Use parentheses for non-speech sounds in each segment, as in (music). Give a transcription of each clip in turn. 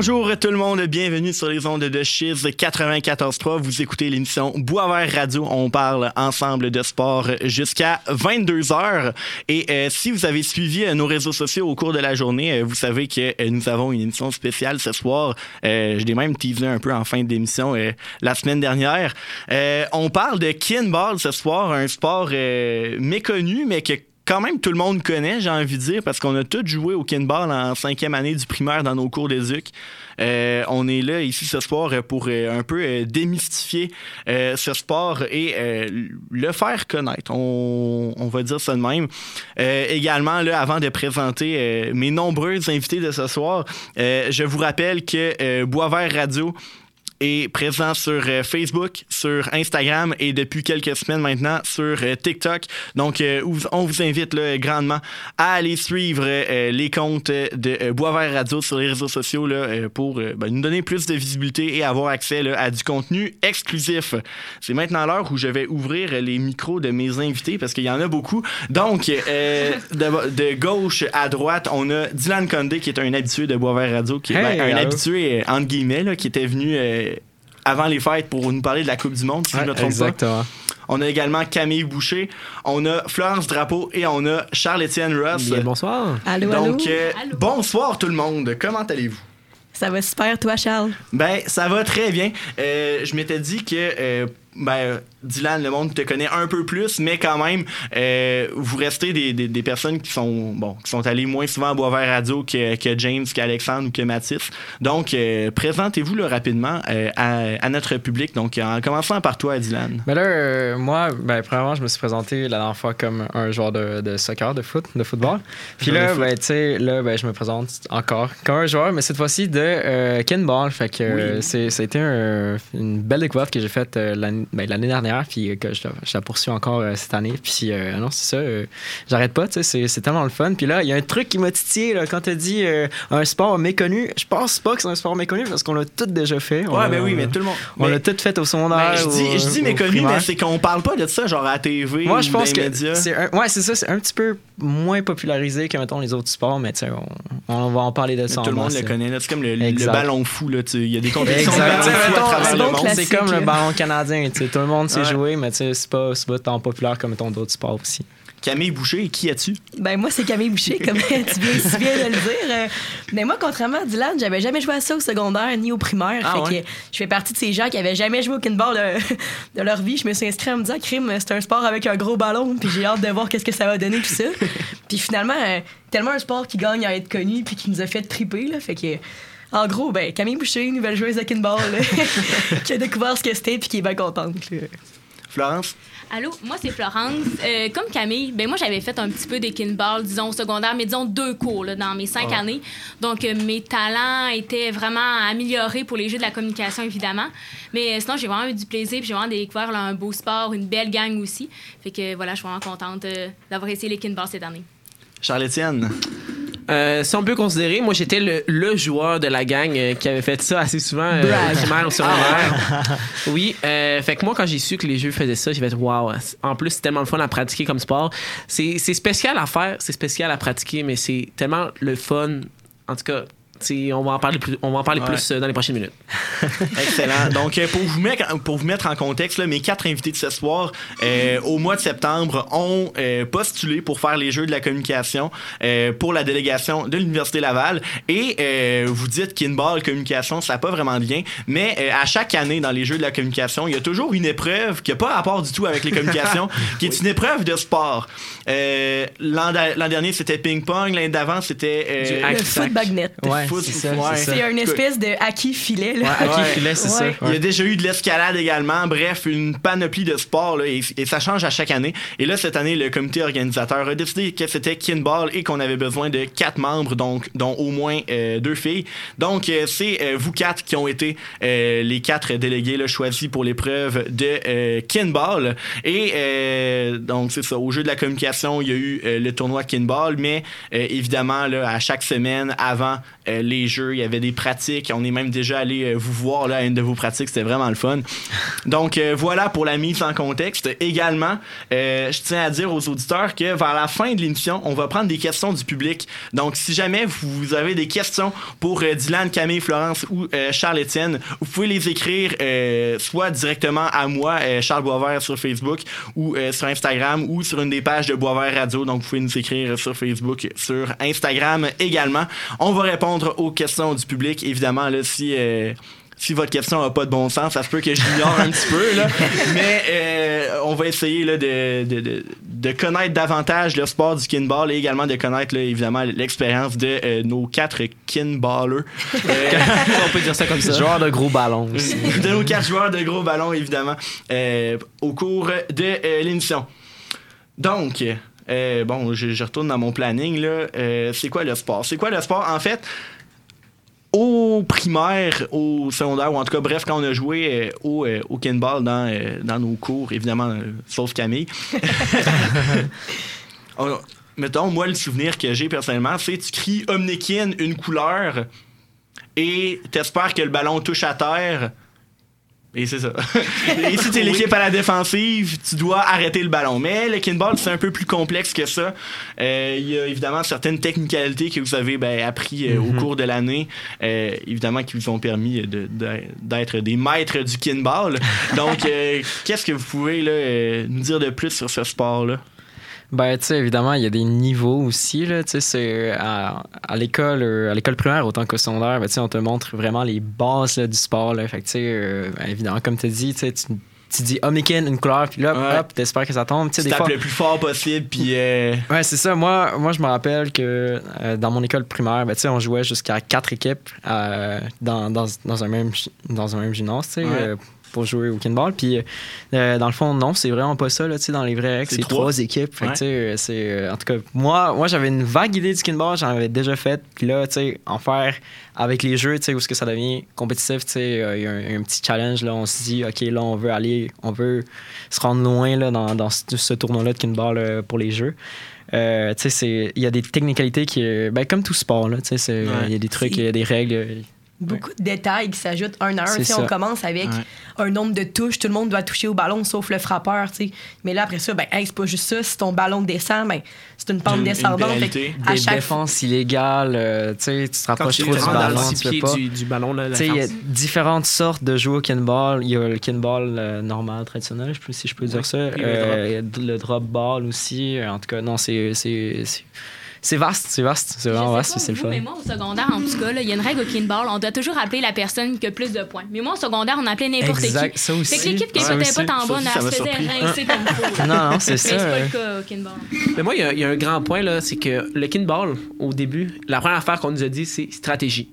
Bonjour tout le monde, bienvenue sur les ondes de Chiz 94.3. Vous écoutez l'émission Boisvert Radio. On parle ensemble de sport jusqu'à 22h. Et euh, si vous avez suivi euh, nos réseaux sociaux au cours de la journée, euh, vous savez que nous avons une émission spéciale ce soir. Je l'ai même teasé un peu en fin d'émission la semaine dernière. On parle de kinball ce soir, un sport méconnu, mais que quand même tout le monde connaît, j'ai envie de dire, parce qu'on a tous joué au kinball en cinquième année du primaire dans nos cours d'éduc. Euh, on est là ici ce soir pour euh, un peu euh, démystifier euh, ce sport et euh, le faire connaître. On, va dire ça de même. Euh, également, avant de présenter euh, mes nombreux invités de ce soir, euh, je vous rappelle que euh, Boisvert Radio est présent sur euh, Facebook, sur Instagram et depuis quelques semaines maintenant sur euh, TikTok. Donc, euh, on vous invite là, grandement à aller suivre les comptes de Boisvert Radio sur les réseaux sociaux là, pour ben, nous donner plus de visibilité et avoir accès là, à du contenu exclusif. C'est maintenant l'heure où je vais ouvrir les micros de mes invités parce qu'il y en a beaucoup. Donc, euh, de, de gauche à droite, on a Dylan Condé qui est un habitué de Boisvert Radio, qui est Hey, ben, un habitué entre guillemets, là, qui était venu euh, avant les fêtes pour nous parler de la Coupe du Monde, si je ne me trompe pas. exactement. On a également Camille Boucher, on a Florence Drapeau et on a Charles-Étienne Ross. Bien, bonsoir. Allô, allô? Donc, euh, Allô? bonsoir tout le monde. Comment allez-vous? Ça va super, toi, Charles? Ben, ça va très bien. Euh, je m'étais dit que, euh, ben, Dylan, le monde te connaît un peu plus, mais quand même, euh, vous restez des, des, des personnes qui sont, bon, qui sont allées moins souvent à Boisvert Radio que, que James, qu'Alexandre ou que Mathis. Donc, euh, présentez-vous là, rapidement euh, à, à notre public. Donc, en commençant par toi, Dylan. Ben là, moi, ben, premièrement, je me suis présenté la dernière fois comme un joueur de, de soccer, de foot, de football. (laughs) Puis là, ben, tu sais, là, ben, je me présente encore comme un joueur, mais cette fois-ci de euh, kinball. Fait que Oui. c'est, ça a été un- une belle découverte que j'ai faite l'année, ben, l'année dernière, puis euh, que je, la- je la poursuis encore euh, cette année. Puis euh, non, c'est ça, euh, j'arrête pas, tu sais, c'est, c'est tellement le fun. Puis là, il y a un truc qui m'a titillé là, quand tu dit euh, un sport méconnu. Je pense pas que c'est un sport méconnu parce qu'on l'a tout déjà fait. Ouais, l'a- ben oui, mais tout le monde. On mais- l'a tout fait au secondaire. ben, je dis, je méconnu, primaire. mais c'est qu'on parle pas de ça, genre à la TV Moi, je pense que c'est un, ouais, c'est ça, c'est un petit peu moins popularisé que mettons les autres sports, mais tu sais, on, on va en parler de Mais ça. tout le monde le connaît. là. C'est comme le, ballon fou. Là, tu- Il y a des compétitions de ballon fou à travers c'est le monde. C'est comme le ballon canadien, tu sais, tout le monde sait Ouais. jouer, mais tu sais, c'est pas, c'est pas tant populaire comme mettons d'autres sports aussi. Camille Boucher, qui as-tu? Ben moi, c'est Camille Boucher, comme (laughs) tu viens si bien de le dire. Euh, Mais moi, contrairement à Dylan, j'avais jamais joué à ça au secondaire ni au primaire. Ah fait ouais? que je fais partie de ces gens qui avaient jamais joué au kinball de, (laughs) de leur vie. Je me suis inscrit en me disant, crime, c'est un sport avec un gros ballon, puis j'ai hâte de voir qu'est-ce que ça va donner, tout ça. (laughs) puis finalement, euh, tellement un sport qui gagne à être connu, puis qui nous a fait triper, là, fait que... En gros, ben, Camille Boucher, nouvelle joueuse de kinball, (laughs) qui a découvert ce que c'était puis qui est bien contente. là. Florence? Allô, moi c'est Florence. Euh, comme Camille, ben moi j'avais fait un petit peu des kinball, disons au secondaire, mais disons deux cours là, dans mes cinq Ah. années. Donc euh, mes talents étaient vraiment améliorés pour les jeux de la communication évidemment. Mais euh, sinon j'ai vraiment eu du plaisir, puis j'ai vraiment découvert là, un beau sport, une belle gang aussi. Fait que voilà, je suis vraiment contente euh, d'avoir essayé les kinball cette année. Charles-Étienne? Euh, si on peut considérer, moi j'étais le, le joueur de la gang euh, qui avait fait ça assez souvent euh, primaire ou secondaire. (laughs) oui, euh, fait que moi quand j'ai su que les jeux faisaient ça, j'ai fait waouh. En plus, c'est tellement le fun à pratiquer comme sport. C'est spécial à faire, c'est spécial à pratiquer, mais c'est tellement le fun. En tout cas, on va en parler plus, on va en parler Ouais. plus euh, dans les prochaines minutes. (laughs) Excellent. Donc, euh, pour vous mettre, pour vous mettre en contexte, là, mes quatre invités de ce soir, euh, au mois de septembre, ont euh, postulé pour faire les Jeux de la communication euh, pour la délégation de l'Université Laval. Et euh, vous dites qu'inball, communication, ça n'a pas vraiment de lien. Mais euh, à chaque année, dans les Jeux de la communication, il y a toujours une épreuve qui n'a pas rapport du tout avec les communications, (laughs) qui est une épreuve de sport. Euh, L'an dernier, c'était ping-pong. L'année d'avant, c'était... euh, Du Le foot bagnet. Ouais, foot, c'est une espèce de acquis filet. Là. Ouais, filet, c'est Ouais. ça. Il y a déjà eu de l'escalade également. Bref, une panoplie de sports là, et, et ça change à chaque année. Et là, cette année, le comité organisateur a décidé que c'était kinball et qu'on avait besoin de quatre membres, donc dont au moins euh, deux filles. Donc, euh, c'est euh, vous quatre qui ont été euh, les quatre délégués là, choisis pour l'épreuve de euh, kinball. Et euh, donc, c'est ça. Au jeu de la communication, il y a eu euh, le tournoi kinball, mais euh, évidemment, là, à chaque semaine, avant euh, les jeux, il y avait des pratiques. On est même déjà allé euh, vous voir là, à une de vos pratiques. C'était vraiment le fun. (laughs) Donc euh, voilà pour la mise en contexte. Également, euh, je tiens à dire aux auditeurs que vers la fin de l'émission, on va prendre des questions du public. Donc si jamais vous avez des questions pour Dylan, Camille, Florence ou Charles-Étienne, vous pouvez les écrire soit directement à moi, Charles Boisvert, sur Facebook ou sur Instagram ou sur une des pages de Boisvert Radio. Donc vous pouvez nous écrire sur Facebook, sur Instagram également. On va répondre aux questions du public. Évidemment, là, si... euh, si votre question n'a pas de bon sens, ça se peut que je l'ignore un petit peu, là. (laughs) mais euh, on va essayer là, de, de, de, de connaître davantage le sport du kinball et également de connaître là, évidemment l'expérience de euh, nos quatre kinballers. (laughs) Euh, on peut dire ça comme ça. Genre de gros ballon (laughs) aussi. de nos quatre joueurs de gros ballons, évidemment, euh, au cours de euh, l'émission. Donc, euh, bon, je, je retourne dans mon planning. là. Euh, c'est quoi le sport? C'est quoi le sport? En fait, au primaire, au secondaire, ou en tout cas, bref, quand on a joué euh, au, euh, au kinball dans, euh, dans nos cours, évidemment, euh, sauf Camille. (laughs) On- mettons, moi, le souvenir que j'ai personnellement, c'est tu cries Omnikin, une couleur, et t'espères que le ballon touche à terre. Et c'est ça. (laughs) et si t'es l'équipe à la défensive, tu dois arrêter le ballon. Mais le kinball, c'est un peu plus complexe que ça. Euh, Il y a évidemment certaines technicalités que vous avez ben, appris euh, au cours de l'année, euh, évidemment, qui vous ont permis de- de- d'être des maîtres du kinball. Donc, euh, (laughs) qu'est-ce que vous pouvez là, euh, nous dire de plus sur ce sport-là? Ben, tu sais, évidemment, il y a des niveaux aussi, là. Tu sais, c'est à, à l'école, euh, à l'école primaire autant qu'au secondaire, ben, tu sais, on te montre vraiment les bases là, du sport, là. Fait que, tu sais, euh, ben, évidemment, comme tu dis, tu tu dis Omnikin, une couleur, puis là, Ouais. hop, t'espères que ça tombe. Tu des tapes fois. le plus fort possible, puis... euh, Ouais, c'est ça. Moi, moi, je me rappelle que euh, dans mon école primaire, ben, tu sais, on jouait jusqu'à quatre équipes euh, dans, dans, dans un même, dans un même gymnase, tu sais, Ouais. Euh, pour jouer au kinball. Puis, euh, dans le fond, non, c'est vraiment pas ça, là, tu sais, dans les vrais règles, C'est trois. équipes. Fait Ouais. euh, c'est... euh, en tout cas, moi, moi j'avais une vague idée du kinball, j'en avais déjà fait. Puis là, tu sais, en faire avec les jeux, tu sais, où est-ce que ça devient compétitif, tu sais, euh, il y a un, un petit challenge, là, on se dit, OK, là, on veut aller, on veut se rendre loin, là, dans, dans ce, ce tournoi-là de kinball euh, pour les jeux. Euh, tu sais, c'est- il y a des technicalités qui, euh, ben, comme tout sport, là, tu sais, c'est- il Ouais. y a des trucs, il y a des règles. Euh, Beaucoup de détails qui s'ajoutent un à un. On commence avec Ouais. un nombre de touches. Tout le monde doit toucher au ballon sauf le frappeur. tu sais. Mais là, après ça, ben, hey, c'est pas juste ça. Si ton ballon descend, ben, c'est une pente Une- une descendante. Fait à Des chaque défenses illégales, euh, tu sais, tu te Quand rapproches tu trop du ballon, le tu peux pas. du, du ballon, là, la Tu sais, il y a différentes sortes de jeux au kinball. Il y a le kinball euh, normal, traditionnel, si je peux dire Ouais. ça. Le Euh, il y a le drop ball aussi. En tout cas, non, c'est c'est- vaste, c'est vaste. C'est vraiment vaste, c'est le vous, fun. Mais moi, au secondaire, en tout cas, il y a une règle au kinball. On doit toujours appeler la personne qui a plus de points. Mais moi, au secondaire, on appelait n'importe Exact, qui. ça aussi. Fait que l'équipe qui Ça écoutait aussi. pas tant ça elle se faisait rincer comme (laughs) faut. Non, non, c'est Mais ça. c'est pas le cas au kinball. Mais moi, il y a- il y, a un grand point, là, c'est que le kinball, au début, la première affaire qu'on nous a dit, c'est stratégie.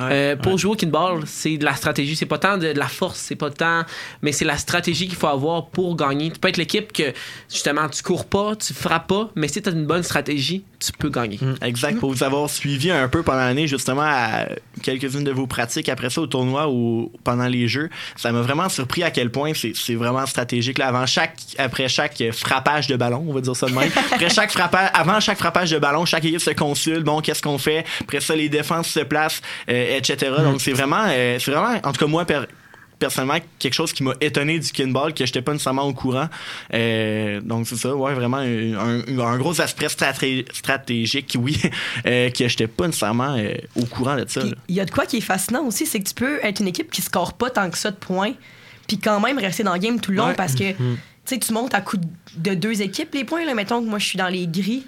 Euh, pour jouer au kinball, c'est de la stratégie. C'est pas tant de, de la force, c'est pas tant. Mais c'est la stratégie qu'il faut avoir pour gagner. Tu peux être l'équipe que, justement, tu cours pas, tu frappes pas, mais si tu as une bonne stratégie, tu peux gagner. Exact, pour vous avoir suivi un peu pendant l'année, justement, à quelques-unes de vos pratiques, après ça, au tournoi ou pendant les jeux, ça m'a vraiment surpris à quel point c'est c'est vraiment stratégique. Là, avant chaque, après chaque frappage de ballon, on va dire ça de même, (laughs) après chaque frappage, avant chaque frappage de ballon, chaque équipe se consulte, bon, qu'est-ce qu'on fait, après ça, les défenses se placent, euh, etc. Donc, c'est vraiment, euh, c'est vraiment, en tout cas, moi, per- personnellement quelque chose qui m'a étonné du kinball que j'étais pas nécessairement au courant Euh, donc c'est ça ouais vraiment un, un- un gros aspect straté- stratégique oui (laughs) euh, que j'étais pas nécessairement euh, au courant de ça il y a de quoi qui est fascinant aussi, c'est que tu peux être une équipe qui score pas tant que ça de points, puis quand même rester dans le game tout le long Ouais. parce que tu sais, tu montes à coup de deux équipes les points. Là. Mettons que moi, je suis dans les gris,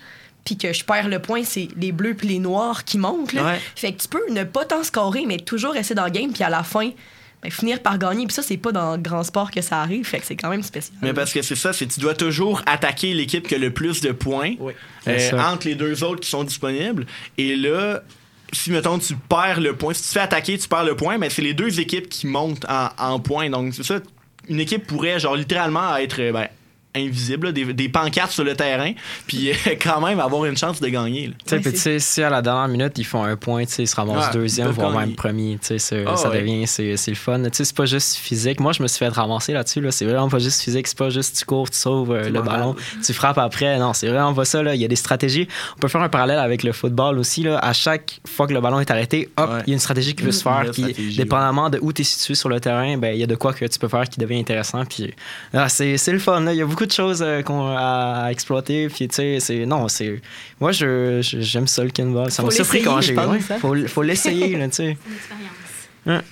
puis que je perds le point, c'est les bleus puis les noirs qui montent. Là. Ouais. Fait que tu peux ne pas tant scorer, mais toujours rester dans le game, puis à la fin, ben, finir par gagner. Puis ça, c'est pas dans le grand sport que ça arrive, fait que c'est quand même spécial. mais parce que c'est ça c'est tu dois toujours attaquer l'équipe qui a le plus de points Oui. euh, entre les deux autres qui sont disponibles et là si mettons tu perds le point si tu te fais attaquer tu perds le point mais c'est les deux équipes qui montent en, en points donc c'est ça une équipe pourrait genre littéralement être ben, invisibles, là, des, des pancartes sur le terrain, puis euh, (laughs) quand même avoir une chance de gagner. Tu sais, Ouais, puis tu sais, si à la dernière minute, ils font un point, tu sais, ils se ramassent Ouais, deuxième, voire gagner. même premier, tu sais, Ah, ça ouais. devient, c'est c'est le fun. Tu sais, c'est pas juste physique. Moi, je me suis fait ramasser là-dessus, là. C'est vraiment pas juste physique, c'est pas juste tu cours, tu sauves euh, le ballon, tu frappes après. Non, c'est vraiment pas ça, là. Il y a des stratégies. On peut faire un parallèle avec le football aussi, là. À chaque fois que le ballon est arrêté, hop, il Ouais. y a une stratégie qui peut se faire. stratégie, dépendamment de où tu es situé sur le terrain, ben, il y a de quoi que tu peux faire qui devient intéressant. Puis, ah, c'est c'est le fun, là. Il y a beaucoup de choses euh, qu'on à, à exploiter. Puis, tu sais, c'est. Non, c'est. Moi, je- je- j'aime ça, le kinball. Ça m'a surpris je j'ai ouais, hein. Faut, faut l'essayer, là, tu sais. (laughs) C'est une expérience.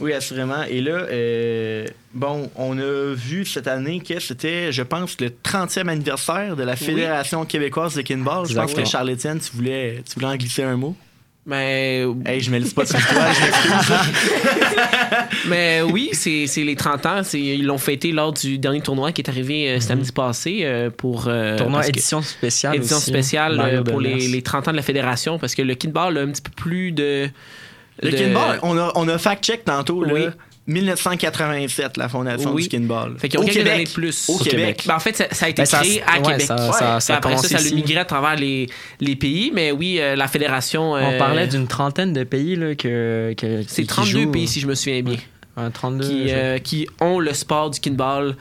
Oui, assurément. Et là, euh, bon, on a vu cette année que c'était, je pense, le 30e anniversaire de la Fédération québécoise de kinball. Je pense que. Charles-Étienne, tu voulais, tu voulais en glisser un mot? Mais, Hey, je me laisse pas sur le je m'excuse. (laughs) mais oui, c'est c'est les 30 ans. c'est- Ils l'ont fêté lors du dernier tournoi qui est arrivé euh, samedi passé euh, pour. euh, Tournoi édition spéciale. édition aussi. spéciale euh, pour les, les 30 ans de la fédération parce que le kinball a un petit peu plus de. Le de- kinball, on a, on a fact-check tantôt, Oui. là. 1987, la fondation Oui. du kinball. Fait qu'ils ont Au quelques Québec. années de plus. Au Québec. Ben, en fait, ça, ça a été Ben, ça- créé à ouais, Québec. ça- Ouais. ça- après ça, ça a migré à travers les, les pays. Mais oui, euh, la fédération. On euh, parlait d'une trentaine de pays là, que, que, C'est qui 32 jouent. pays, si je me souviens bien, Un 32. qui, je- euh, qui ont le sport du kinball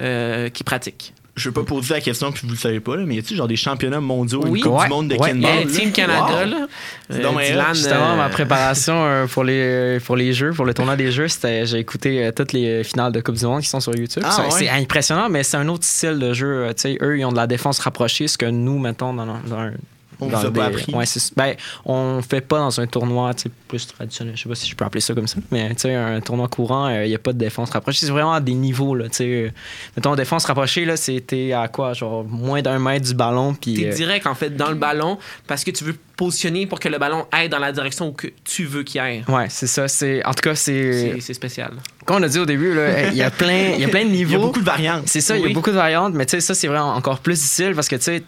euh, qui pratiquent. Je veux pas poser la question puis vous le savez pas, là, mais y a-tu genre des championnats mondiaux, Oui. une Coupe Ouais. du monde de Ouais. Là? Team Canada, Wow. là. Donc bien hot. Justement, euh, ma préparation euh, pour, les, pour les jeux, pour le tournoi des jeux, c'était j'ai écouté euh, toutes les finales de Coupe du Monde qui sont sur YouTube. Ah, C'est- ouais. C'est impressionnant, mais c'est un autre style de jeu. euh, tu sais, eux, ils ont de la défense rapprochée, ce que nous, mettons, dans, dans un. On vous a des- pas appris. Ouais, ben, on fait pas dans un tournoi plus traditionnel. Je sais pas si je peux appeler ça comme ça, mais tu sais, un tournoi courant, il n'y a pas de défense rapprochée. C'est vraiment à des niveaux. Là. Euh, mettons, défense rapprochée, là, c'était à quoi Genre moins d'un mètre du ballon. Puis, T'es euh, direct, en fait, dans le ballon parce que tu veux positionner pour que le ballon aille dans la direction que tu veux qu'il aille. ouais, c'est ça. C'est, en tout cas, c'est. C'est spécial. Comme on a dit au début, là, il y a plein, il y a plein de niveaux. (laughs) Il y a beaucoup de variantes. C'est ça, il y a beaucoup de variantes, mais tu sais, ça, c'est vraiment encore plus difficile parce que tu sais,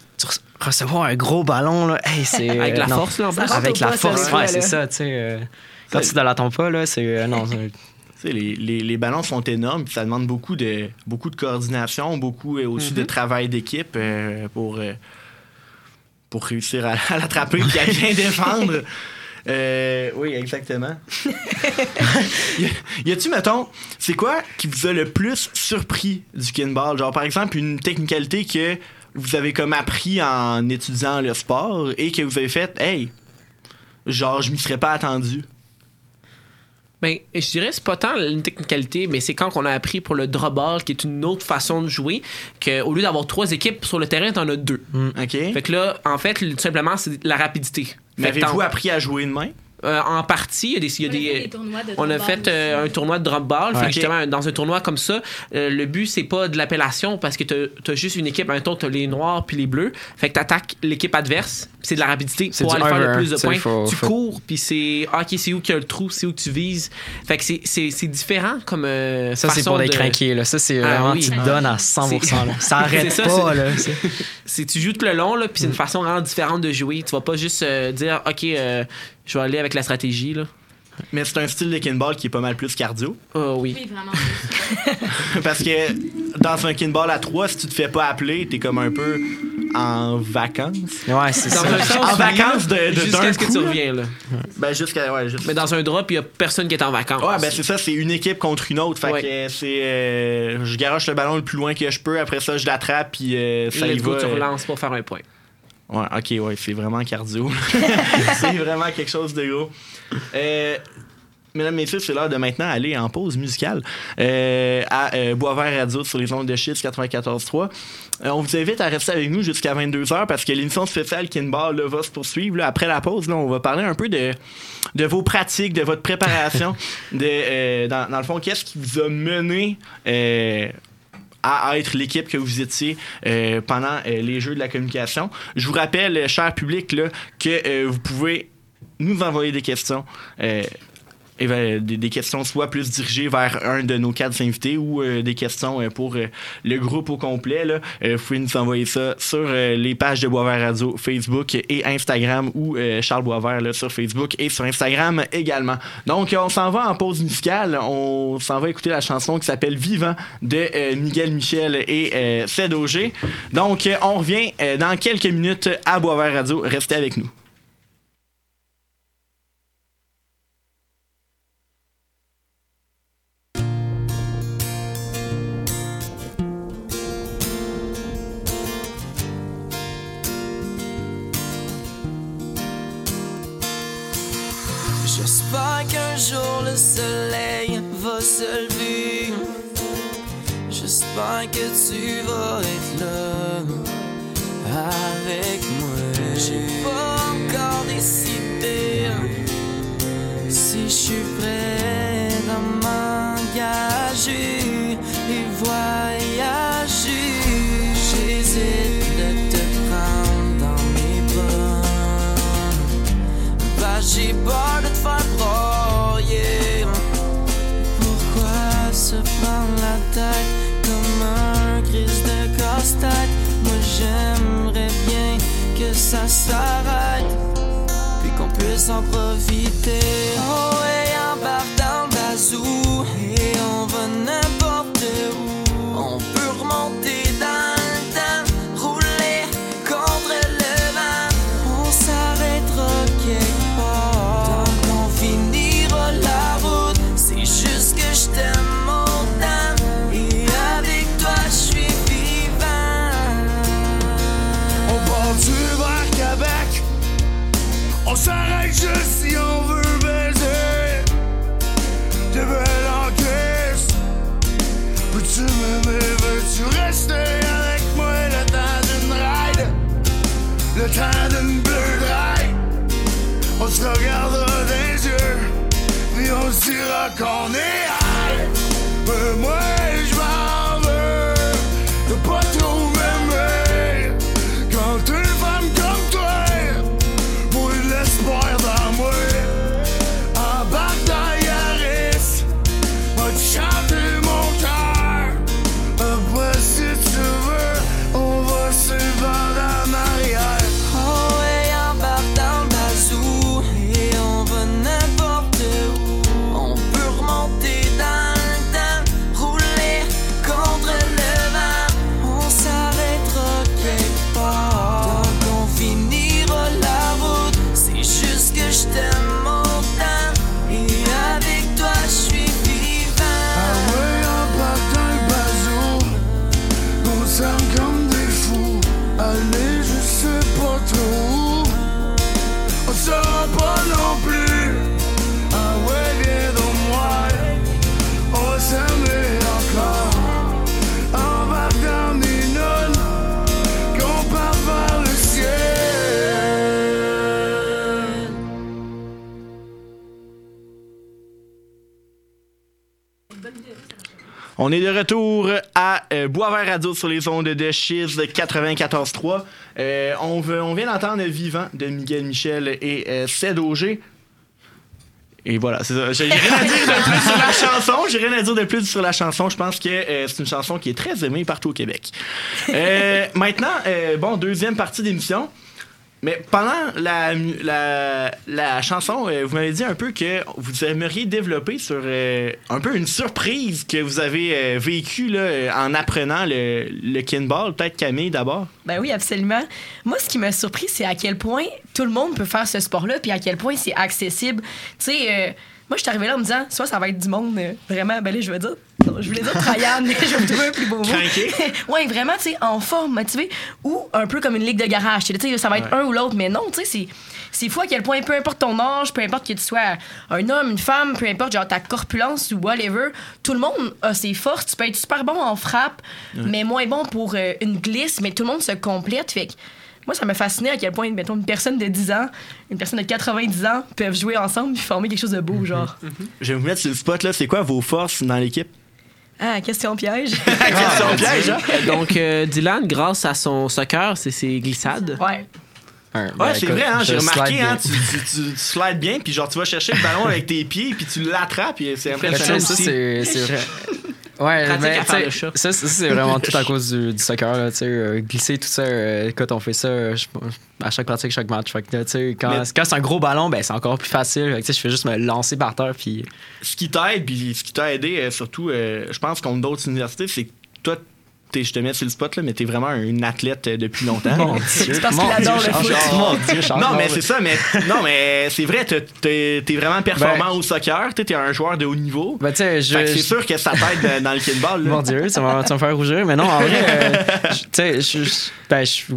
recevoir un gros ballon, là, hey, c'est. (laughs) Avec la non. force, là, en plus. Avec la force, ouais, c'est ça, tu sais. euh, quand tu ne l'attends pas, là, c'est. euh, non, c'est- Tu sais, les, les, les ballons sont énormes, puis ça demande beaucoup de, beaucoup de coordination, beaucoup euh, aussi de travail d'équipe euh, pour, euh, pour réussir à, à l'attraper et à bien défendre. (laughs) Euh, oui, exactement. (laughs) y a-tu, mettons, c'est quoi qui vous a le plus surpris du kinball? Genre, par exemple, une technicalité que vous avez comme appris en étudiant le sport et que vous avez fait, hey, genre, je m'y serais pas attendu. Ben, je dirais c'est pas tant une technicalité, mais c'est quand on a appris pour le drop ball, qui est une autre façon de jouer, qu'au lieu d'avoir trois équipes sur le terrain, t'en as deux. OK? Fait que là, en fait, tout simplement, c'est la rapidité. Mais avez-vous appris à jouer de main? Euh, en partie, il y a des, il y a On a fait des- des on a fait euh, un tournoi de drop ball. Fait Ok. que justement, dans un tournoi comme ça, euh, le but, c'est pas de l'appellation parce que t'as as juste une équipe. Un tour, t'as les noirs puis les bleus. Fait que t'attaques l'équipe adverse. C'est de la rapidité pour aller faire le plus de points. faut- tu faut- cours, puis c'est ah, OK, c'est où qu'il y a le trou, c'est où que tu vises. Fait que c'est- différent comme euh, Ça, c'est pour les de- craqués, là. Ça, c'est Ah, vraiment, oui. tu te donnes à 100%. Là. Ça arrête ça, pas, là. (laughs) C'est- tu joues tout le long là puis c'est une façon vraiment différente de jouer tu vas pas juste euh, dire ok euh, je vais aller avec la stratégie là Mais c'est un style de kinball qui est pas mal plus cardio. Ah oui Oui, vraiment. (laughs) Parce que dans un kinball à 3, si tu te fais pas appeler, t'es comme un peu en vacances. Ouais, c'est ça. En vacances de- de- jusqu'à ce que coup, tu reviens là Ben, jusqu'à. Ouais, juste- mais dans un drop il y a personne qui est en vacances Ouais, ben c'est ça, c'est une équipe contre une autre. Fait Ouais. que euh, c'est. euh, je garoche le ballon le plus loin que je peux. Après ça, je l'attrape, puis euh, ça y va. tu relances pour faire un point Ouais, ok, ouais, c'est vraiment cardio. (laughs) c'est vraiment quelque chose de gros. Euh, mesdames, messieurs, c'est l'heure de maintenant aller en pause musicale euh, à euh, Boisvert Radio sur les ondes de Chiz 94.3. Euh, on vous invite à rester avec nous jusqu'à 22h parce que l'émission spéciale Kinball là, va se poursuivre. là. Après la pause, là, on va parler un peu de, de vos pratiques, de votre préparation, (laughs) de, euh, dans, dans le fond, qu'est-ce qui vous a mené euh, à être l'équipe que vous étiez euh, pendant euh, les Jeux de la communication. Je vous rappelle, cher public, là, que euh, vous pouvez nous envoyer des questions. Euh, éva- des, des questions soit plus dirigées vers un de nos quatre invités ou euh, des questions euh, pour euh, le groupe au complet, là, euh, vous pouvez nous envoyer ça sur les pages de Boisvert Radio, Facebook et Instagram ou Charles Boisvert là, sur Facebook et sur Instagram également. Donc, on s'en va en pause musicale. On s'en va écouter la chanson qui s'appelle Vivant de Miguel Michel et Auger. Donc, on revient dans quelques minutes à Boisvert Radio. Restez avec nous. J'espère qu'un jour le soleil va se lever. J'espère que tu vas être là avec moi. J'ai pas encore décidé si je suis prêt à m'engager et. Puis qu'on puisse en profiter On est de retour à euh, Boisvert Radio sur les ondes de Chiz 94.3. Euh, on, vient d'entendre Vivant de Miguel Michel et euh, Ced Auger. Et voilà, c'est ça. J'ai rien à dire de plus sur la chanson. J'ai rien à dire de plus sur la chanson. Je pense que euh, c'est une chanson qui est très aimée partout au Québec. Euh, maintenant, euh, bon, deuxième partie d'émission. Mais pendant la, la, la chanson, euh, vous m'avez dit un peu que vous aimeriez développer sur euh, un peu une surprise que vous avez euh, vécue euh, en apprenant le, le kinball. Peut-être Camille d'abord. Ben oui, absolument. Moi, ce qui m'a surpris, c'est à quel point tout le monde peut faire ce sport-là, puis à quel point c'est accessible. Tu sais, moi, je suis arrivée là en me disant, soit ça va être du monde euh, vraiment, ben là, je veux dire, non, je voulais dire Traian, mais (laughs) je vais me trouver un plus beau mot. (laughs) Ouais, vraiment, tu sais, en forme, motivé, ou un peu comme une ligue de garage. Tu sais, ça va être Ouais. un ou l'autre, mais non, tu sais, c'est. C'est fou à quel point, peu importe ton âge, peu importe que tu sois un homme, une femme, peu importe genre ta corpulence ou whatever, tout le monde a ses forces. Tu peux être super bon en frappe, mais moins bon pour euh, une glisse, mais tout le monde se complète. Fait que moi, ça m'a fasciné à quel point, mettons, une personne de 10 ans, une personne de 90 ans peuvent jouer ensemble puis former quelque chose de beau, genre. Je vais vous mettre sur le spot. là. C'est quoi vos forces dans l'équipe? Ah, question piège. (laughs) Question piège, hein? Donc, euh, Dylan, grâce à son soccer, c'est ses glissades. ouais. Ouais, ben, c'est vrai, hein, j'ai remarqué, hein, tu, tu, tu, tu slides bien, puis genre, tu vas chercher le ballon avec tes pieds, puis tu l'attrapes, et c'est impressionnant ça, c'est vrai. (laughs) Ouais, mais à faire tu le sais, chat. ça, ça, c'est vraiment (laughs) tout à cause du, du soccer. Là, tu sais, euh, glisser tout ça, euh, écoute, on fait ça euh, à chaque pratique, chaque match. Fait que, là, tu sais, quand, Mais- quand c'est un gros ballon, ben, c'est encore plus facile. Fait que, je fais juste me lancer par terre. Puis, Ce qui t'aide, puis ce qui t'a aidé, euh, surtout, euh, je pense, contre d'autres universités, c'est que toi, je te mets sur le spot, là, mais t'es vraiment un athlète euh, depuis longtemps. mon Dieu, C'est parce mon qu'il adore Dieu, le Charles- foot. Mon Dieu, Non, mais c'est ça, mais non, mais c'est vrai, t'es- t'es t'es vraiment performant au soccer, t'es t'es un joueur de haut niveau. Ben, c'est sûr que ça t'aide dans- dans le kickball. là. Mon Dieu, ça va, ça va me faire rougir. Mais non, en vrai, euh, je- tu sais, je. je- Ben, suis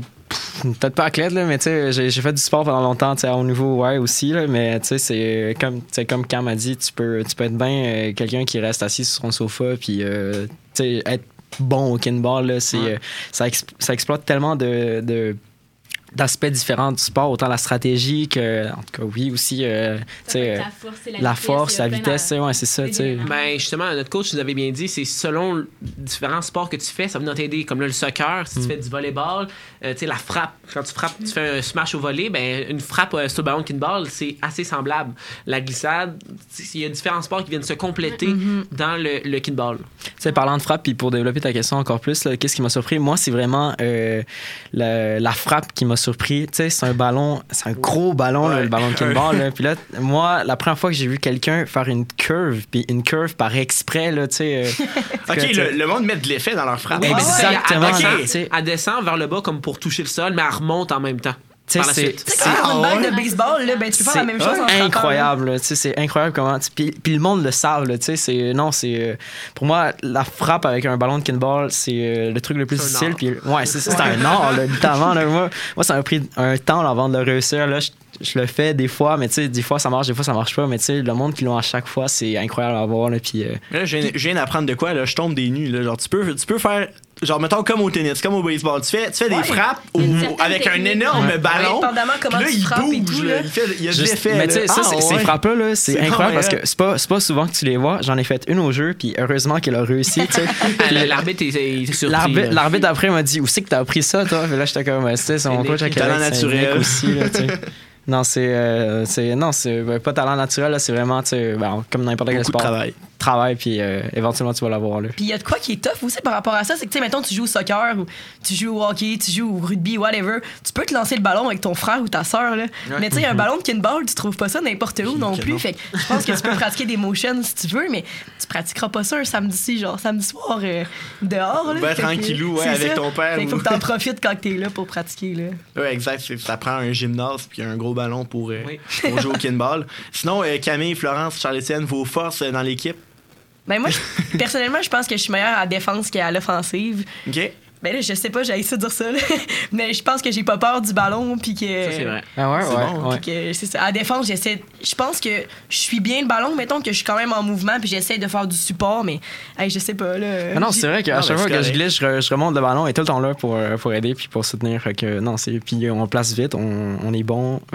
peut-être pas athlète, là, mais tu sais, j'ai j'ai fait du sport pendant longtemps, tu haut niveau, ouais, aussi, là, mais tu sais, c'est comme, tu sais, comme Cam a dit, tu peux, tu peux être bien euh, quelqu'un qui reste assis sur son sofa, puis, euh, être bon au kinball, là, c'est, Ouais. euh, ça, ex- ça exploite tellement de. de d'aspects différents du sport, autant la stratégie que, en tout cas, oui, aussi, euh, euh, la force la, la vitesse, force, la vitesse, ouais, c'est ça. Ben justement, notre coach nous avait bien dit, c'est selon différents sports que tu fais, ça va t'aider. Comme là, le soccer, si tu fais du volleyball, euh, tu sais, la frappe. Quand tu frappes, tu fais un smash au volley, ben une frappe euh, sur le ballon kinball, c'est assez semblable. La glissade, il y a différents sports qui viennent se compléter dans le, le kinball. Sais, parlant de frappe, puis pour développer ta question encore plus, qu'est-ce qui m'a surpris? Moi, c'est vraiment euh, la, la frappe qui m'a surpris. Tu sais, c'est un ballon, c'est un gros ballon, là, le ballon de kinball. là. (laughs) Puis là, moi, la première fois que j'ai vu quelqu'un faire une curve, puis une curve par exprès, là, tu sais. euh, (laughs) Ok, le, le monde met de l'effet dans leur frappe. Ouais, exactement, descend, elle descend vers le bas comme pour toucher le sol, mais elle remonte en même temps. C'est- Ah, une balle ouais? de baseball, là, ben, tu peux faire la même chose en C'est incroyable, là. Tu sais, c'est incroyable comment. Puis, puis le monde le savent, là, tu sais, c'est non, c'est euh, pour moi la frappe avec un ballon de kinball, c'est euh, le truc le plus difficile. Puis ouais, c'est c'est un art, là, littéralement. moi, moi, ça m'a pris un temps là, avant de le réussir. Là, je, je le fais des fois, mais tu sais, des fois ça marche, des fois ça marche pas. Mais tu sais, le monde qui l'ont à chaque fois, c'est incroyable à voir. Là, puis euh, Là, je viens, je viens d'apprendre de quoi, là, je tombe des nues. Là. Genre, tu peux, tu peux faire, genre, mettons, comme au tennis, comme au baseball. Tu fais, tu fais des frappes avec un énorme Ouais. ballon. Comment là, tu il bouge, tout, là. Il, fait, il y a de Juste- l'effet. mais tu sais, ça, Ah, c'est- ces frappes-là, là, c'est C'est incroyable parce que c'est pas, c'est pas souvent que tu les vois. J'en ai fait une au jeu, puis heureusement qu'elle a réussi. (laughs) Ah, L'arbitre est, surpris. L'arbitre, après m'a dit où c'est que t'as appris ça toi Puis là j'étais comme c'était son C'est coach à Québec c'est. Nick aussi là, tu sais. (laughs) non c'est euh, c'est non c'est ben, pas talent naturel là, c'est vraiment tu sais ben, comme n'importe quel Beaucoup de sport travail. travail puis euh, éventuellement tu vas l'avoir là Puis il y a de quoi qui est tough aussi par rapport à ça, c'est que, tu sais, mettons, tu joues au soccer ou tu joues au hockey, tu joues au rugby, whatever. Tu peux te lancer le ballon avec ton frère ou ta sœur, là. Mais tu sais, un ballon de kinball, tu trouves pas ça n'importe où non plus. non. Fait que je pense que tu peux (laughs) pratiquer des motions si tu veux, mais tu pratiqueras pas ça un samedi, genre samedi soir euh, dehors, là. Ben, tranquillou, ouais, avec ça. ton père Fait qu'il faut ou- que t'en (laughs) profites quand t'es là pour pratiquer, là. Ouais, exact. Ça prend un gymnase puis un gros ballon pour, euh, Oui. (laughs) pour jouer au kinball. Sinon, euh, Camille, Florence, Charles-Étienne, vos forces euh, dans l'équipe? Ben moi, je- (laughs) personnellement, je pense que je suis meilleure à la défense qu'à l'offensive. OK? Ben là, je sais pas, j'ai essayé de dire ça, là. (laughs) mais je pense que j'ai pas peur du ballon, puis que... Ça, c'est vrai. ah ouais C'est ouais, bon, ouais. Puis que c'est ça. À défense, j'essaie. Je pense que je suis bien le ballon. Mettons que je suis quand même en mouvement, puis j'essaie de faire du support, mais hey, je sais pas. Là, Ah non, J'ai- c'est vrai qu'à chaque fois que je glisse, je, re- je remonte le ballon et tout le temps là pour, euh, pour aider puis pour soutenir. Fait que non, c'est puis on place vite, on, on est bon. (laughs)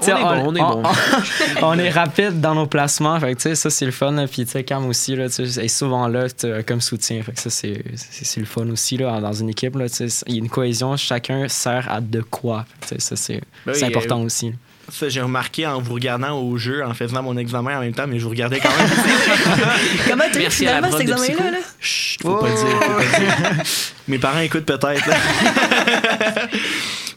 On est bon, on est bon. on- (laughs) on est rapide dans nos placements. Fait que tu sais, ça c'est le fun. Puis tu sais, Cam aussi là, est souvent là comme soutien. Fait que ça c'est c'est c'est le fun aussi là dans une équipe là. tu Il y a une cohésion, chacun sert à de quoi. Tu ça c'est Ben c'est oui, important aussi. Ça, j'ai remarqué en vous regardant au jeu, en faisant mon examen en même temps, mais je vous regardais quand même. (laughs) Comment à la finalement cet examen-là? Là? Chut, faut pas dire. faut pas dire. (laughs) Mes parents écoutent peut-être. (laughs)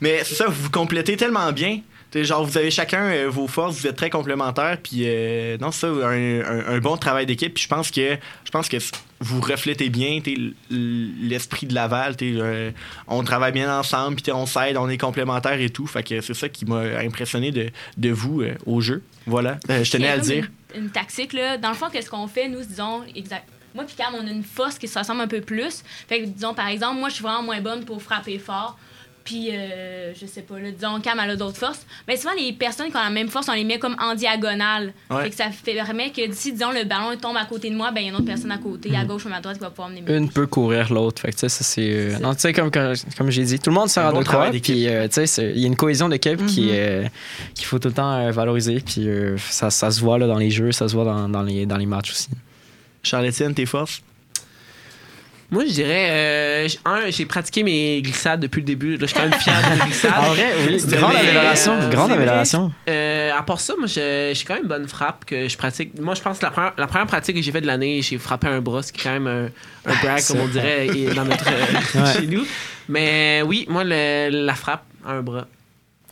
Mais c'est ça, vous complétez tellement bien. T'sais, genre, vous avez chacun euh, vos forces, vous êtes très complémentaires. Puis, euh, non, c'est ça, un, un- un bon travail d'équipe. Puis, je pense que je pense que vous reflétez bien l'esprit de Laval. euh, on travaille bien ensemble, puis on s'aide, on est complémentaires et tout. Fait que c'est ça qui m'a impressionné de, de vous euh, au jeu. Voilà, je tenais à le dire. Une, une tactique, là. Dans le fond, qu'est-ce qu'on fait, nous, disons, exact. Moi, puis Cam, on a une force qui se ressemble un peu plus. Fait que, disons, par exemple, moi, je suis vraiment moins bonne pour frapper fort. Puis, euh, je sais pas, là, disons, Cam, elle a d'autres forces. Mais souvent, les personnes qui ont la même force, on les met comme en diagonale. Ouais. Fait que ça fait- permet que si, disons, le ballon tombe à côté de moi, ben, il y a une autre personne à côté, à gauche ou à droite, qui va pouvoir me Une peut courir l'autre. Fait que, tu sais, ça, c'est. euh, C'est non, tu sais, comme, comme, j'ai dit, tout le monde sert à bon. Puis, euh, tu sais, il y a une cohésion d'équipe qui, Mhm. euh, qu'il faut tout le temps euh, valoriser. Puis, euh, ça, ça se voit là, dans les jeux, ça se voit dans, dans les, dans les matchs aussi. Charles-Étienne, tes forces? Moi, je dirais, euh, un, j'ai pratiqué mes glissades depuis le début. Là, je suis quand même fier de mes glissades. En (laughs) vrai, oui. Grande amélioration. euh, grande amélioration. Euh, à part ça, moi, je- j'ai quand même une bonne frappe que je pratique. Moi, je pense que la première, la première pratique que j'ai faite de l'année, j'ai frappé un bras, ce qui est quand même un, un brag, comme on dirait, dans notre, (laughs) euh, Ouais. chez nous. Mais oui, moi, le- la frappe un bras.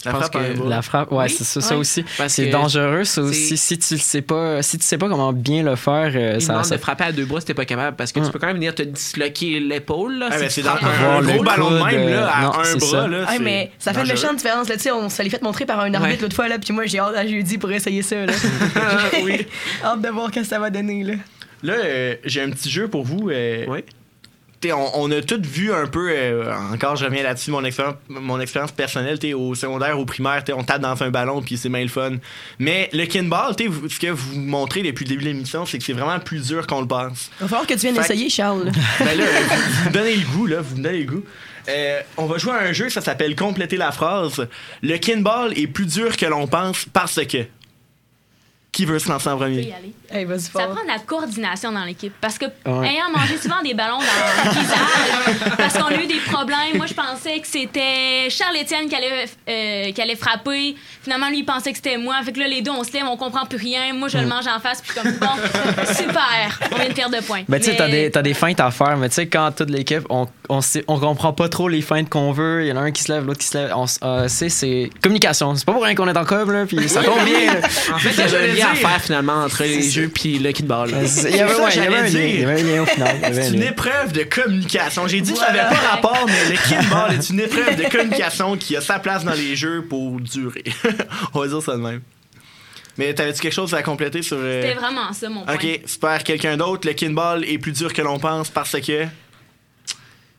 La Je pense frappe à un que- bras. La frappe, ouais, Oui, c'est ça, aussi. C'est dangereux, ça aussi. Si tu le sais pas, si tu sais pas comment bien le faire, euh, ça, ça- de frapper à deux bras si t'es pas capable parce que tu Hum. peux quand même venir te disloquer l'épaule. Ah, si c'est dans un, gros ballon de même, là, à non, un bras, ça. là. Ah, mais ça fait une méchante différence. Là, tu sais, on se l'est fait montrer par un arbitre Ouais. l'autre fois, là, puis moi, j'ai hâte à jeudi pour essayer ça. Là. (laughs) oui. (laughs) hâte de voir ce que ça va donner. Là. Là, euh, j'ai un petit jeu pour vous. euh, Oui. T'sais, on, on a tous vu un peu, euh, encore je reviens là-dessus, mon expérience, mon expérience personnelle, t'sais, au secondaire, au primaire, t'sais, on tape dans un ballon puis c'est bien le fun. Mais le kinball, t'sais, vous- ce que vous montrez depuis le début de l'émission, c'est que c'est vraiment plus dur qu'on le pense. Il va falloir que tu viennes Fait essayer, Charles. (laughs) Ben là, vous, vous me donnez le goût, là, vous me donnez le goût. Euh, on va jouer à un jeu, ça s'appelle Compléter la phrase. Le kinball est plus dur que l'on pense parce que. Qui veut se lancer en Je peux y premier? Hey, Ça prend de la coordination dans l'équipe. Parce que, Ouais. ayant mangé souvent des ballons dans le visage, parce qu'on a eu des problèmes, moi, je pensais que c'était Charles-Étienne qui allait, euh, qui allait frapper. Finalement, lui, il pensait que c'était moi. Fait que là, les deux, on se lève, on comprend plus rien. Moi, je le mange en face, puis comme, bon, super, on vient de faire deux points. Ben, tu sais, Mais- t'as des, t'as des feintes à faire, mais tu sais, quand toute l'équipe, on, on, sait- on comprend pas trop les feintes qu'on veut. Il y en a un qui se lève, l'autre qui se lève. On euh, c'est, c'est communication. C'est pas pour rien qu'on est en com, là, puis ça tombe bien. En fait, il y avait un lien à faire finalement entre les puis le kickball. C'est- Il y avait, ça, ouais, il y avait un lien. dire. Il y avait un lien au final. Il y avait C'est un une épreuve de communication. J'ai dit que ça n'avait pas rapport, mais le kinball est une épreuve de communication qui a sa place dans les jeux pour durer. (laughs) on va dire ça de même. Mais t'avais-tu quelque chose à compléter sur. euh, C'était vraiment ça, mon point. Ok, super. Quelqu'un d'autre, le kinball est plus dur que l'on pense parce que?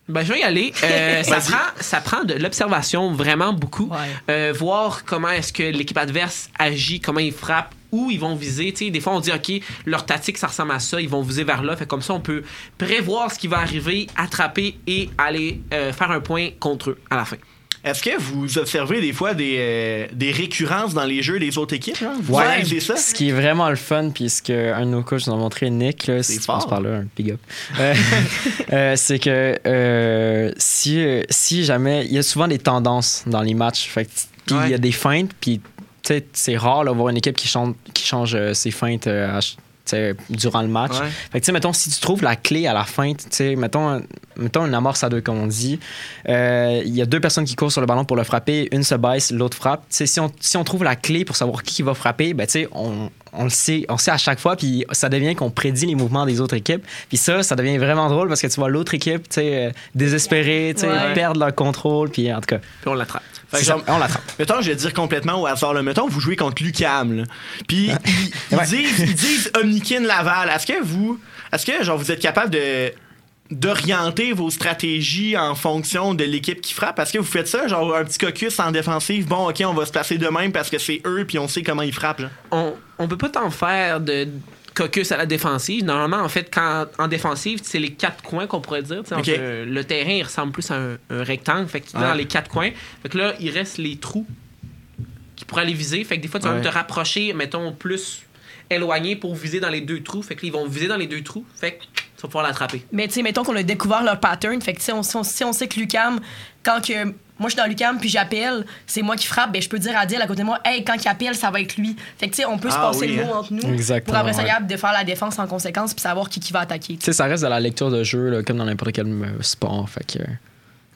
Ben, je vais y aller. Euh, (laughs) ça, prend, ça prend de l'observation vraiment beaucoup. Ouais. Euh, voir comment est-ce que l'équipe adverse agit, comment ils frappent, où ils vont viser. Tu sais, des fois, on dit, OK, leur tactique, ça ressemble à ça, ils vont viser vers là. Fait comme ça, on peut prévoir ce qui va arriver, attraper et aller euh, faire un point contre eux à la fin. Est-ce que vous observez des fois des, euh, des récurrences dans les jeux des autres équipes? hein? Vous Ouais. analysez ça? Ce qui est vraiment le fun, puis ce qu'un de nos coachs nous a montré, Nick, là, si C'est tu passes fort. par là, un big up, Euh, (laughs) euh, c'est que euh, si, euh, si jamais. Il y a souvent des tendances dans les matchs. Fait Puis il y a des feintes, puis tu c'est rare de voir une équipe qui change, qui change euh, ses feintes euh, durant le match. Ouais. Fait que, tu sais, mettons, si tu trouves la clé à la feinte, mettons, mettons une amorce à deux, comme on dit, euh, il y a deux personnes qui courent sur le ballon pour le frapper, une se baisse, l'autre frappe. Si on, si on trouve la clé pour savoir qui va frapper, ben, on, on le sait, on sait à chaque fois, puis ça devient qu'on prédit les mouvements des autres équipes. Puis ça, ça devient vraiment drôle parce que tu vois l'autre équipe, tu sais, euh, désespérée, tu sais, Ouais. perdre leur contrôle, puis en tout cas, Puis on l'attrape. On l'attrape. Mettons, je vais dire complètement au hasard, là. Mettons, vous jouez contre Lucam, là. Puis, ils, ils (laughs) Ouais. disent, ils disent Omnikin Laval. Est-ce que vous, est-ce que, genre, vous êtes capable de d'orienter vos stratégies en fonction de l'équipe qui frappe? Est-ce que vous faites ça, genre un petit caucus en défensive? Bon, OK, on va se placer de même parce que c'est eux, puis on sait comment ils frappent, là. on, on peut pas t'en faire de caucus à la défensive. Normalement, en fait, quand en défensive, c'est les quatre coins qu'on pourrait dire. entre, le terrain, il ressemble plus à un, un rectangle. Fait que Ouais. dans les quatre coins. Fait que là, il reste les trous qui pourraient aller viser. Fait que des fois, tu vas Ouais. te rapprocher, mettons, plus éloigné pour viser dans les deux trous. Fait que là, ils vont viser dans les deux trous. Fait que tu vas pouvoir l'attraper. Mais tu sais, mettons qu'on a découvert leur pattern. Fait que on, si on sait que Lucam, quand que moi je suis dans Lucam puis j'appelle, c'est moi qui frappe, ben je peux dire à Diel à côté de moi, hey, quand il appelle, ça va être lui. Fait que tu sais, on peut se Ah passer oui, le mot hein. entre nous Exactement, pour après ça ouais. de faire la défense en conséquence puis savoir qui, qui va attaquer. Tu sais, ça reste de la lecture de jeu, là, comme dans n'importe quel euh, sport. Fait que.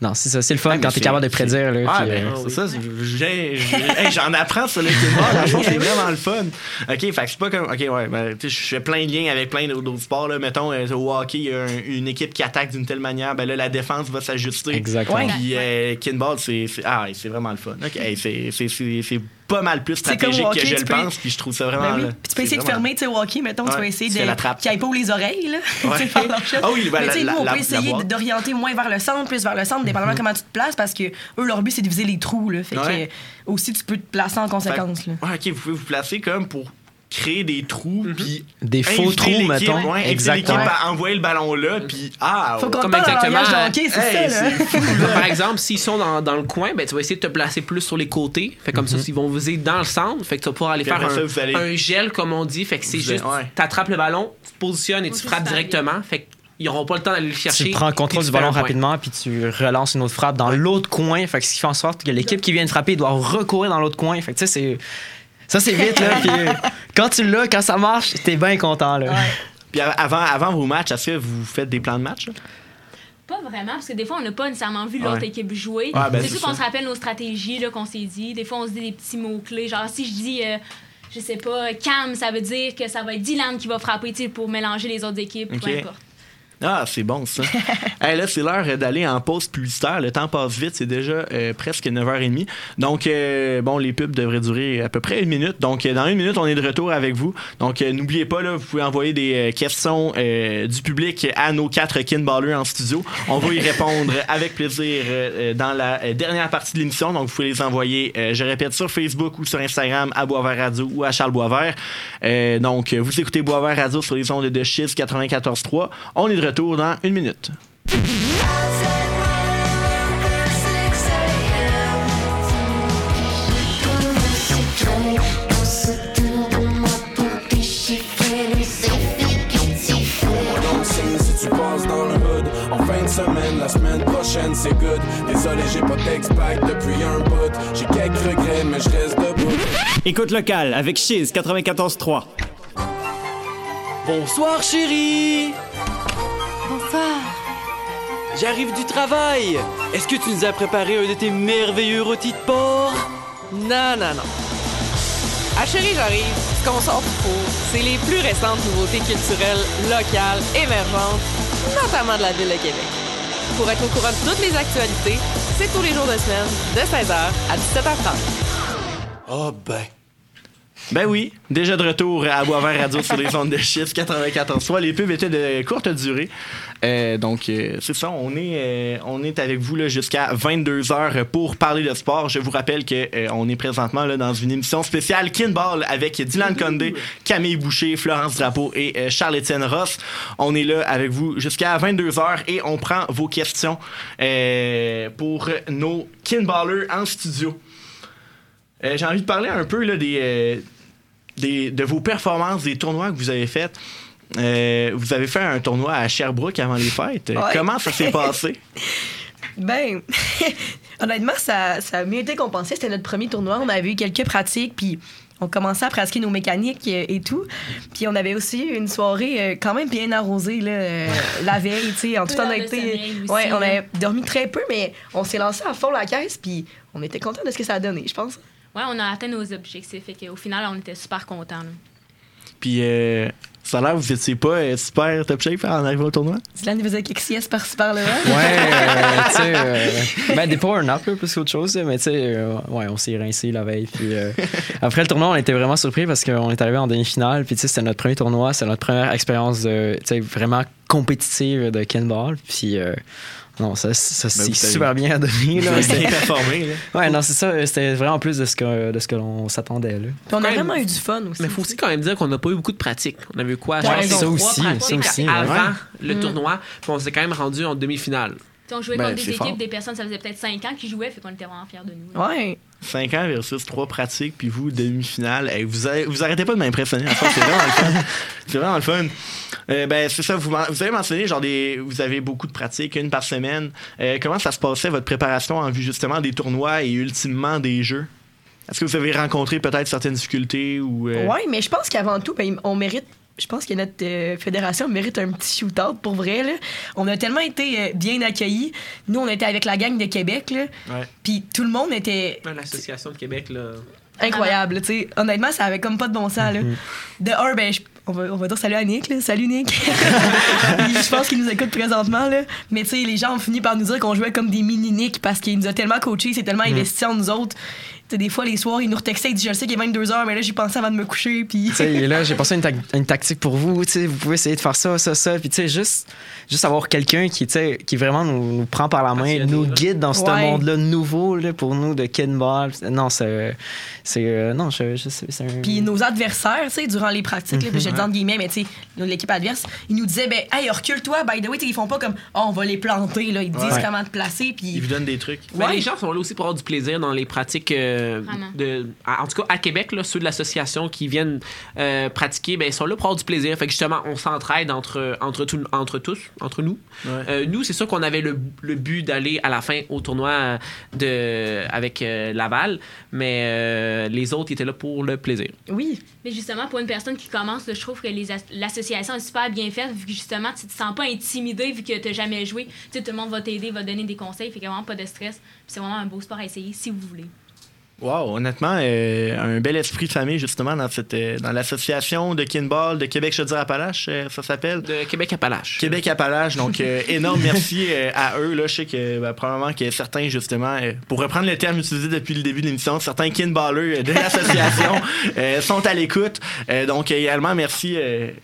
Non, c'est ça, c'est le fun Ah, quand t'es capable de prédire. Là, Ah, puis, ben, euh, c'est ça. hey, J'en apprends sur le kinball. Franchement, c'est vraiment le fun. OK, fait que c'est pas comme. OK, ouais, ben, tu sais, je fais plein de liens avec plein d'autres sports. Là. Mettons, euh, au hockey, il y a un- une équipe qui attaque d'une telle manière. Ben là, la défense va s'ajuster. Exactement. Puis, euh, kinball, c'est ah, vraiment le fun. OK, hey, c'est pas mal plus comme stratégique que je le peux- pense. Puis je trouve ça vraiment. Ben oui. là, Puis tu peux essayer de fermer, tu sais, hockey, mettons, tu vas essayer de. trappe. Qui aille pas les oreilles, là. (laughs) Ouais. Ah oui, ben, Mais tu sais, la- nous, on la- peut essayer d'orienter moins vers le centre, plus vers le centre, dépendamment comment tu te places, parce que eux, leur but, c'est de viser les trous, là. Fait Ouais. que aussi, tu peux te placer en conséquence, là. Ouais, OK, vous pouvez vous placer comme pour créer des trous. Puis Des faux trous, mettons. Ouais, Exactement. à envoyer le ballon là. Puis ah, Faut ouais. qu'on Comme exactement, hockey, c'est Hey, ça, là. c'est fou, (laughs) là. Par exemple, s'ils sont dans, dans le coin, ben, tu vas essayer de te placer plus sur les côtés. Fait comme ça, ils vont viser dans le centre. Fait que tu vas pouvoir aller Puis faire un, ça, vous allez- un gel, comme on dit. Fait que c'est Vous juste, ouais. tu attrapes le ballon, tu te positionnes et tu frappes directement. Fait que ils n'auront pas le temps d'aller le chercher. tu prends le contrôle tu du ballon rapidement, puis tu relances une autre frappe dans l'autre coin. Fait que ce qui fait en sorte que l'équipe qui vient de frapper doit recourir dans l'autre coin. Fait que tu sais, c'est. Ça, c'est vite, là. Puis quand tu l'as, quand ça marche, t'es bien content, là. Puis av- avant, avant vos matchs, est-ce que vous faites des plans de match? là? Pas vraiment, parce que des fois, on n'a pas nécessairement vu l'autre Ouais. équipe jouer. Ouais, ben, c'est sûr qu'on se rappelle nos stratégies là, qu'on s'est dit. Des fois, on se dit des petits mots-clés. Genre, si je dis, euh, je sais pas, Cam, ça veut dire que ça va être Dylan qui va frapper tu sais, pour mélanger les autres équipes, Ok. peu importe. Ah, c'est bon ça. (laughs) hey, là, c'est l'heure d'aller en pause publicitaire. Le temps passe vite, c'est déjà euh, presque 9h30. Donc, euh, bon, les pubs devraient durer à peu près une minute. Donc, euh, dans une minute, on est de retour avec vous. Donc, euh, n'oubliez pas, là, vous pouvez envoyer des questions du public à nos quatre kinballers en studio. On va y (laughs) répondre avec plaisir dans la dernière partie de l'émission. Donc, vous pouvez les envoyer, je répète, sur Facebook ou sur Instagram à Boisvert Radio ou à Charles Boisvert. Donc, vous écoutez Boisvert Radio sur les ondes de Chiz 94.3. On est de retour dans une minute. Donc signe si tu passes dans le hood En fin de semaine, la semaine prochaine c'est good Désolé j'ai pas d'ex-pack depuis un bout J'ai quelques regrets mais je reste debout Écoute locale avec Chiz 94.3. Bonsoir chérie J'arrive du travail Est-ce que tu nous as préparé un de tes merveilleux rôtis de porc? Non, non, non. Ah chérie, j'arrive. Ce qu'on sort du four, c'est les plus récentes nouveautés culturelles, locales, émergentes, notamment de la ville de Québec. Pour être au courant de toutes les actualités, c'est tous les jours de semaine, de 16h à 17h30. Oh ben. Ben oui, déjà de retour à Boisvert Radio sur les ondes de chiffres 94 fois. Les pubs étaient de courte durée. Euh, donc, euh, c'est ça, on est, euh, on est avec vous jusqu'à 22h pour parler de sport. Je vous rappelle qu'on est présentement là, dans une émission spéciale Kinball avec Dylan Condé, Camille Boucher, Florence Drapeau et Charles-Étienne Ross. On est là avec vous jusqu'à 22h et on prend vos questions pour nos Kinballers en studio. J'ai envie de parler un peu là, des, des- de vos performances, des tournois que vous avez faits. Euh, vous avez fait un tournoi à Sherbrooke avant les fêtes. Ouais. Comment ça s'est passé? (laughs) Ben, (laughs) honnêtement, ça, ça a mieux été qu'on pensait. C'était notre premier tournoi. On avait eu quelques pratiques, puis on commençait à pratiquer nos mécaniques euh, et tout. Puis on avait aussi eu une soirée euh, quand même bien arrosée là, la veille, tu sais, en d'heures de honnêteté. Ouais, on avait dormi très peu, mais on s'est lancé à fond la caisse, puis on était content de ce que ça a donné, je pense. Ouais, on a atteint nos objectifs. Fait qu'au final, on était super contents. là. Puis euh, ça a l'air que vous étiez pas euh, super top shape en arrivant au tournoi? Dylan il faisait quelques siestes par-ci par-là? Ouais, euh, tu sais, euh, ben des nap là, plus qu'autre chose, mais tu sais, euh, ouais, on s'est rincé la veille. Puis euh, après le tournoi, on était vraiment surpris parce qu'on est arrivé en demi-finale. Puis tu sais, c'était notre premier tournoi, c'est notre première expérience de, tu sais, vraiment compétitive de Kenball. Puis euh, non, ça, ça s'est Ben, super bien donné. Là, C'était- bien performé. là. (laughs) ouais, non, c'est ça. C'était vraiment plus de ce que de ce que l'on s'attendait là. Puis on a vraiment eu du fun aussi. Mais il faut aussi quand même dire qu'on n'a pas eu beaucoup de pratique. On avait eu quoi? Ouais, genre, ça trois aussi, pratiques ça aussi, ouais. avant Mm. le tournoi, puis on s'est quand même rendu en demi-finale. On jouait Ben, contre des fort. équipes, des personnes, ça faisait peut-être 5 ans qu'ils jouaient, fait qu'on était vraiment fiers de nous. là. Ouais. 5 ans versus 3 pratiques, puis vous, demi-finale. Hey, vous, vous arrêtez pas de m'impressionner. C'est vraiment le fun. (laughs) C'est vraiment le fun. Euh, ben, c'est ça, vous, avez mentionné, genre, des, vous avez beaucoup de pratiques, une par semaine. Euh, comment ça se passait, votre préparation en vue justement des tournois et ultimement des jeux? Est-ce que vous avez rencontré peut-être certaines difficultés ou. euh, Ouais, mais je pense qu'avant tout, ben, on mérite. Je pense que notre euh, fédération mérite un petit shootout pour vrai. Là. On a tellement été euh, bien accueillis. Nous, on était avec la gang de Québec. Là. Ouais. Puis tout le monde était L'association de Québec, là. incroyable. tu sais. Honnêtement, ça avait comme pas de bon sens. Là. De un, ben, je- on, va, on va dire salut à Nick. Là. Salut Nick. (laughs) je pense qu'il nous écoute présentement. Là. Mais tu sais, les gens ont fini par nous dire qu'on jouait comme des mini-Nick parce qu'il nous a tellement coachés, c'est tellement investi en nous autres. Sais, des fois, les soirs, il nous retextait, il dit Je sais qu'il est 22 h, mais là, j'y pensais avant de me coucher. Puis. Et là, j'ai pensé à une, tac- une tactique pour vous. Tu sais, vous pouvez essayer de faire ça, ça, ça. Puis, tu sais, juste, juste avoir quelqu'un qui, tu sais, qui vraiment nous, nous prend par la main, Passionné, nous là. guide dans ce monde-là nouveau là, pour nous de kinball. Non, c'est. euh, non, je, je sais. un- Puis nos adversaires, tu sais, durant les pratiques, là, puis je le dis entre guillemets, mais tu sais, l'équipe adverse, ils nous disaient, ben, hey, recule-toi, by the way, ils font pas comme, oh, on va les planter, là. Ils te disent Ouais. comment te placer, Ils puis. vous donnent des trucs. Ben, Ouais. les gens sont là aussi pour avoir du plaisir dans les pratiques euh, de- à- en tout cas à Québec, là, ceux de l'association qui viennent euh, pratiquer, ben, ils sont là pour avoir du plaisir. Fait que justement, on s'entraide entre, entre, tout- entre tous, entre nous. Euh, nous, c'est sûr qu'on avait le, le but d'aller à la fin au tournoi de, avec euh, Laval, mais euh, les autres étaient là pour le plaisir. Oui. Mais justement, pour une personne qui commence, là, je trouve que l'association est super bien faite, vu que justement, tu te sens pas intimidé, vu que tu n'as jamais joué. Tu sais, tout le monde va t'aider, va te donner des conseils, fait qu'il n'y a vraiment pas de stress. C'est vraiment un beau sport à essayer si vous voulez. Wow, honnêtement, euh, un bel esprit de famille, justement, dans, cette, euh, dans l'association de Kinball de Québec-Chaudière-Appalaches, euh, ça s'appelle? De Québec-Appalaches. Québec-Appalaches. Donc, euh, énorme merci à eux. Là, je sais que ben, probablement a certains, justement, pour reprendre le terme utilisé depuis le début de l'émission, certains kinballers de l'association (laughs) sont à l'écoute. Donc, également, merci,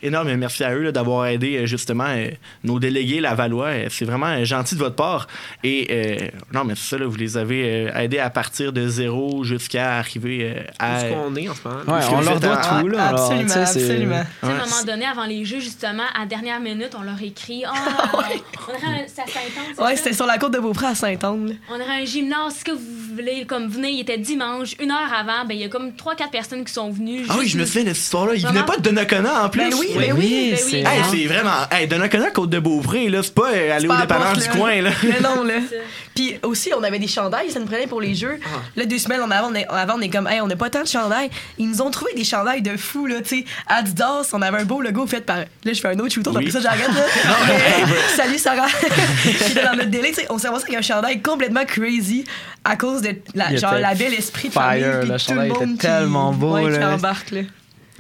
énorme merci à eux là, d'avoir aidé, justement, nos délégués Lavallois. C'est vraiment gentil de votre part. Et, non, mais c'est ça, là, vous les avez aidés à partir de zéro jusqu'à arriver euh, à. Où est-ce qu'on est en ce moment? Ouais, on leur doit à- tout, là. alors, absolument, sais, c'est- absolument. Tu sais, Ouais, à un moment donné, avant les jeux, justement, à dernière minute, on leur écrit Ah, (laughs) on aurait un, ça Saint-Anne, c'est Ouais, c'était sur la côte de Beaupré à Saint-Anne. On aurait un gymnase, est-ce que vous voulez, comme venez, il était dimanche, une heure avant, ben il y a comme 3-4 personnes qui sont venues. Ah oui, je me souviens de cette histoire-là. Il venait Vraiment? pas de Donnacona en plus. Ben oui, Oui, ben oui. oui, ben c'est oui. Hey, vraiment- c'est vraiment. Hey, Donnacona, Côte de Beaupré, là, c'est pas euh, aller au à dépanneur du coin, là. (laughs) Mais non, là. C'est. Puis aussi, on avait des chandails, ça nous prenait pour les jeux. Ah. Là, deux semaines avant, on est, avant, on est comme, hey, on n'a pas tant de chandails. Ils nous ont trouvé des chandails de fou, là, tu sais. Adidas, on avait un beau logo fait par. Là, je fais un autre shooter, Oui. après ça, j'arrête, là. (laughs) Mais, salut, Sarah. (laughs) Là, dans notre délai, tu sais, on s'est ramassé avec un chandail complètement crazy à cause de la, genre, était la belle esprit de fire, famille. le tout le était monde qui- tellement beau, ouais, qui là. embarque, là.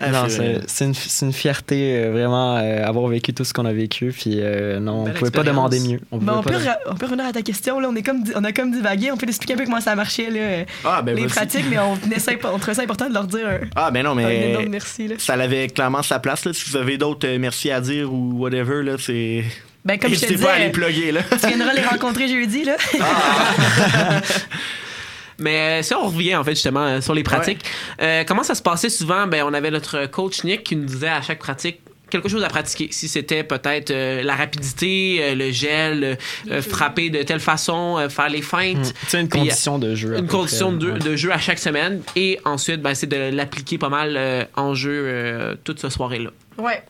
Ah, non, c'est une, c'est une fierté, euh, vraiment, euh, avoir vécu tout ce qu'on a vécu. Puis euh, non, on pouvait pas demander mieux. On, Ben, pouvait on, pas peut, on revenir à ta question, là. On, est comme, on a comme divagué. On peut expliquer un peu comment ça marchait, là. Ah, ben les pratiques, mais on, essaie, on trouvait ça important de leur dire un, Ah, ben non, un mais. énorme merci, là. Ça avait clairement sa place, là. Si vous avez d'autres euh, merci à dire ou whatever, là, c'est. Ben, comme je te N'hésitez disais, pas à les plugger, là. tu viendras les rencontrer jeudi, là. (laughs) (laughs) Mais euh, si on revient en fait justement euh, sur les pratiques, euh, comment ça se passait souvent? Ben on avait notre coach Nick qui nous disait à chaque pratique quelque chose à pratiquer. Si c'était peut-être euh, la rapidité, euh, le gel, euh, frapper de telle façon, euh, faire les feintes. C'est une Puis, condition de jeu. à Une condition de, ouais. de jeu à chaque semaine et ensuite ben, c'est de l'appliquer pas mal euh, en jeu euh, toute cette soirée-là. Ouais.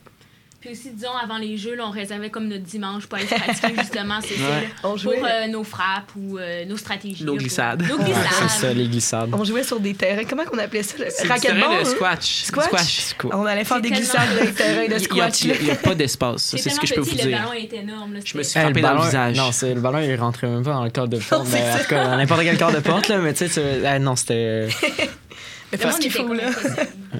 Puis aussi, disons, avant les jeux, là, on réservait comme notre dimanche pour aller pratiquer, (laughs) justement, c'est ça. Ouais. On Pour jouait, euh, nos frappes ou euh, nos stratégies. Nos glissades. Ouais, c'est ça, les glissades. on jouait sur des terrains. Comment qu'on appelait ça? Le racquetball? hein? squash. Squash? Quoi? On allait faire des tellement glissades dans les terrains de squash. il y a- pas d'espace. Ça, C'est C'est ce que je peux vous dire. Le ballon est énorme. là, Je me suis frappé le dans le visage. Non, c'est, le ballon, il rentrait même pas dans le cadre de (laughs) porte. dans n'importe quel cadre de porte, là, mais tu sais, tu- ah, non, c'était. Mais ce qu'il faut, là.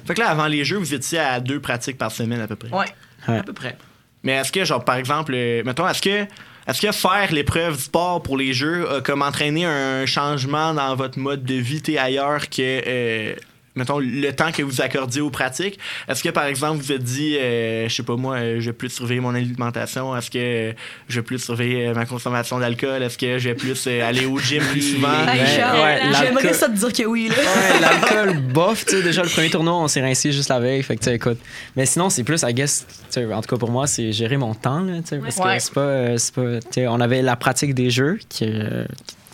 Fait que là, avant les jeux, vous étiez à deux pratiques par semaine à peu près. Ouais. À peu près. Mais est-ce que, genre, par exemple, euh, mettons, est-ce que. Est-ce que faire l'épreuve du sport pour les jeux a comme entraîné un changement dans votre mode de vie t'es ailleurs que, euh, mettons, le temps que vous accordiez aux pratiques? Est-ce que, par exemple, vous vous êtes dit, euh, je sais pas moi, euh, je vais plus surveiller mon alimentation? Est-ce que euh, je vais plus surveiller euh, ma consommation d'alcool? Est-ce que je vais plus euh, aller au gym plus souvent? Hey, Ouais, j'aimerais ça te dire que oui, là. Ouais, (laughs) l'alcool bof, tu sais, déjà le premier tournoi, on s'est rincé juste la veille, fait que tu sais, écoute. Mais sinon, c'est plus, I guess, tu sais, en tout cas pour moi, c'est gérer mon temps, là, tu sais, parce Ouais. que c'est pas, euh, c'est pas, tu sais, on avait la pratique des jeux qui, euh,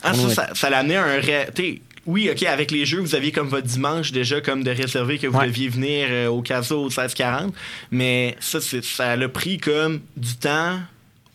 Ah, ça, ça, ça l'a amené à un ré- Oui, OK, avec les jeux, vous aviez comme votre dimanche déjà comme de réserver que vous Ouais. deviez venir euh, au caso au 1640. Mais ça, c'est- ça l'a pris comme du temps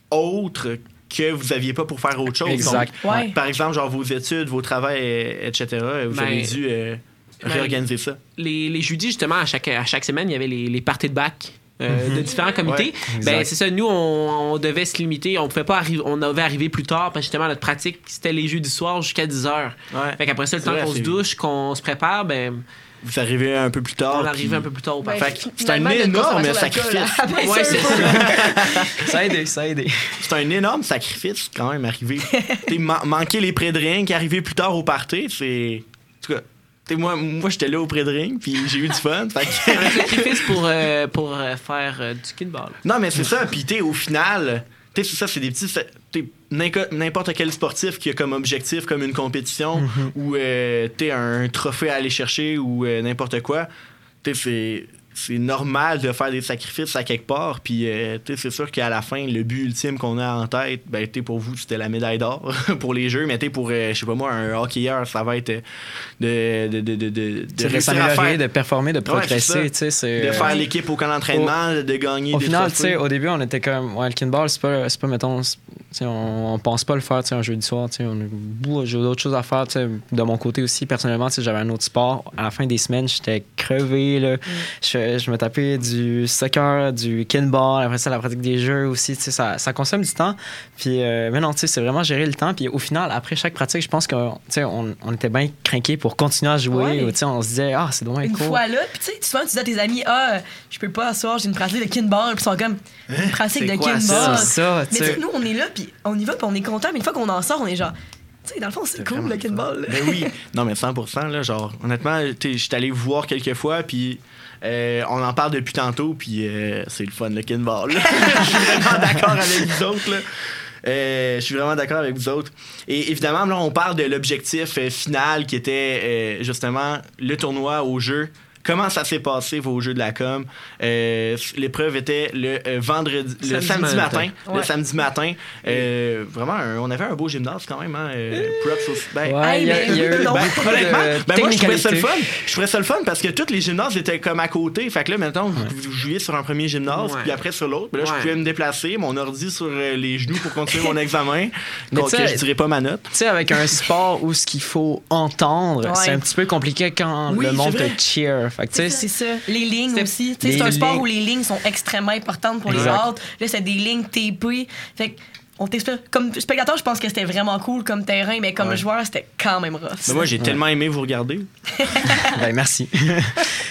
autre que vous aviez pas pour faire autre chose. Exact. Donc, Ouais. Par exemple, genre vos études, vos travails, euh, etc., vous Ben, avez dû euh, ben, réorganiser ça. les, les jeudis, justement, à chaque, à chaque semaine, il y avait les, les parties de bac. Euh, de différents comités. Ouais, ben, c'est ça, nous, on, on devait se limiter. On pouvait pas arriver, on devait arriver plus tard parce que justement, notre pratique, c'était les jeudis soirs jusqu'à 10 heures. Ouais. Fait qu'après ça, le temps qu'on se douche, qu'on se prépare, ben, Vous arrivez un peu plus tard. on arrivait puis- un peu plus tard au Ben, party. Fait que c'est un énorme sacrifice. baisse Ouais, c'est peu. ça a aidé, ça a aidé. C'est un énorme sacrifice quand même arriver. (laughs) Manquer les pré drinks arriver plus tard au party, c'est. T'sais, moi, moi j'étais là au pré drink puis j'ai eu du fun. fait que- (laughs) un sacrifice pour, euh, pour euh, faire euh, du kinball. non, mais c'est ça. Puis t'es au final, t'sais, c'est ça, c'est des petits. N'importe quel sportif qui a comme objectif, comme une compétition ou euh, t'es un trophée à aller chercher ou euh, n'importe quoi, t'sais, c'est. C'est normal de faire des sacrifices à quelque part. Puis, euh, tu sais, c'est sûr qu'à la fin, le but ultime qu'on a en tête, ben, tu sais, pour vous, c'était la médaille d'or (laughs) pour les jeux. Mais, tu sais, pour, euh, je sais pas moi, un hockeyeur, ça va être euh, de, de, de, de, de, réussir à faire- de performer, de Ouais, progresser. tu sais, c'est, de faire euh, l'équipe au camp d'entraînement, de gagner Au des final, tu sais, au début, on était comme, ouais, le kinball, c'est pas, c'est pas, mettons, c'est- tu sais, on, on pense pas le faire, tu sais, un jeudi soir, tu sais, on a beaucoup- j'ai d'autres choses à faire, tu sais, de mon côté aussi, personnellement, tu sais, j'avais un autre sport. À la fin des semaines, j'étais crevé, là. Je, je me tapais du soccer, du kinball, après ça, la pratique des jeux aussi, tu sais, ça, ça consomme du temps. Puis, euh, mais non, tu sais, c'est vraiment gérer le temps. Puis au final, après chaque pratique, je pense qu'on, tu sais, on, on était bien craqués pour continuer à jouer. Ouais. ou, Tu sais, on se disait, ah, c'est dommage Une cool. fois là, puis tu sais, souvent tu dis à tes amis, ah, je peux pas, ce soir, j'ai une pratique de kinball, puis ils sont comme, une pratique de quoi kinball. ça? Ça, Mais tu nous, on est là, puis on y va, puis on est content, mais une fois qu'on en sort, on est genre, tu sais, dans le fond, c'est cool le kinball. Ben oui, (laughs) non mais 100%, là, genre, honnêtement, tu sais, j'étais allé vous voir quelques fois, puis euh, on en parle depuis tantôt, puis euh, c'est le fun, le kinball. (laughs) Je suis vraiment d'accord avec vous autres. Euh, je suis vraiment d'accord avec vous autres. Et évidemment, là, on parle de l'objectif final qui était justement le tournoi au jeu. Comment ça s'est passé vos jeux de la com? Euh, L'épreuve était le euh, vendredi, le Samedi samedi matin. matin. Le samedi matin. Euh, vraiment, un- on avait un beau gymnase quand même. Hein? Euh, props aussi. Ben, Ouais, Hey, y a, y a eu de Honnêtement, ben moi, je trouvais ça le fun. Je trouvais ça le fun parce que tous les gymnases étaient comme à côté. Fait que là, maintenant, vous, vous jouiez sur un premier gymnase, Ouais. puis après sur l'autre. Puis là, Ouais. je pouvais me déplacer, mon ordi sur les genoux pour continuer mon (laughs) examen. Mais Donc, je dirais pas ma note. Tu sais, avec un sport où ce qu'il faut entendre, Ouais. c'est un petit peu compliqué quand Oui, le monde te cheer. C'est ça. Les lignes aussi. Tu sais, les C'est un sport où les lignes sont extrêmement importantes pour les autres. Là, c'est des lignes TP. Fait que, on t'explique. Comme spectateur, je pense que c'était vraiment cool comme terrain, mais comme Ouais. joueur, c'était quand même rough. Mais moi, j'ai tellement aimé vous regarder. (laughs) ben, merci.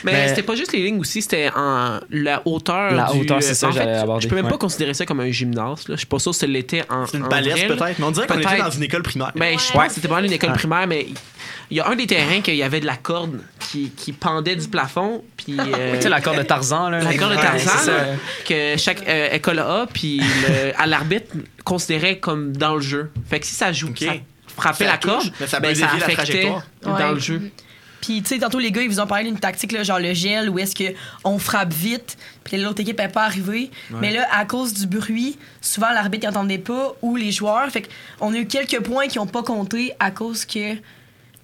Mais, Mais- c'était pas juste les lignes aussi, c'était en la hauteur. La du- hauteur, c'est ça en fait, j'allais aborder, Je peux même ouais. pas considérer ça comme un gymnase. Là. Je suis pas sûr que l'était en. C'est une là. peut-être. Mais on dirait qu'on était dans une école primaire. Ben, je pense que c'était pas une école primaire, mais il y a un des terrains qu'il y avait de la corde qui, qui pendait du plafond. Puis. (laughs) euh, tu sais, la corde de Tarzan, là. la corde de Tarzan, là, que chaque euh, école a, puis le- à l'arbitre considérait comme dans le jeu. Fait que si ça joue, Ok. ça frappait Ça la touche, corde, mais ça ben, ça dévier la affectait dans Ouais. le jeu. Puis, tu sais, tantôt, les gars, ils vous ont parlé d'une tactique, là, genre le gel, où est-ce qu'on frappe vite, puis l'autre équipe n'est pas arrivée. Mais là, à cause du bruit, souvent, l'arbitre n'entendait pas, ou les joueurs. Fait qu'on a eu quelques points qui n'ont pas compté à cause que.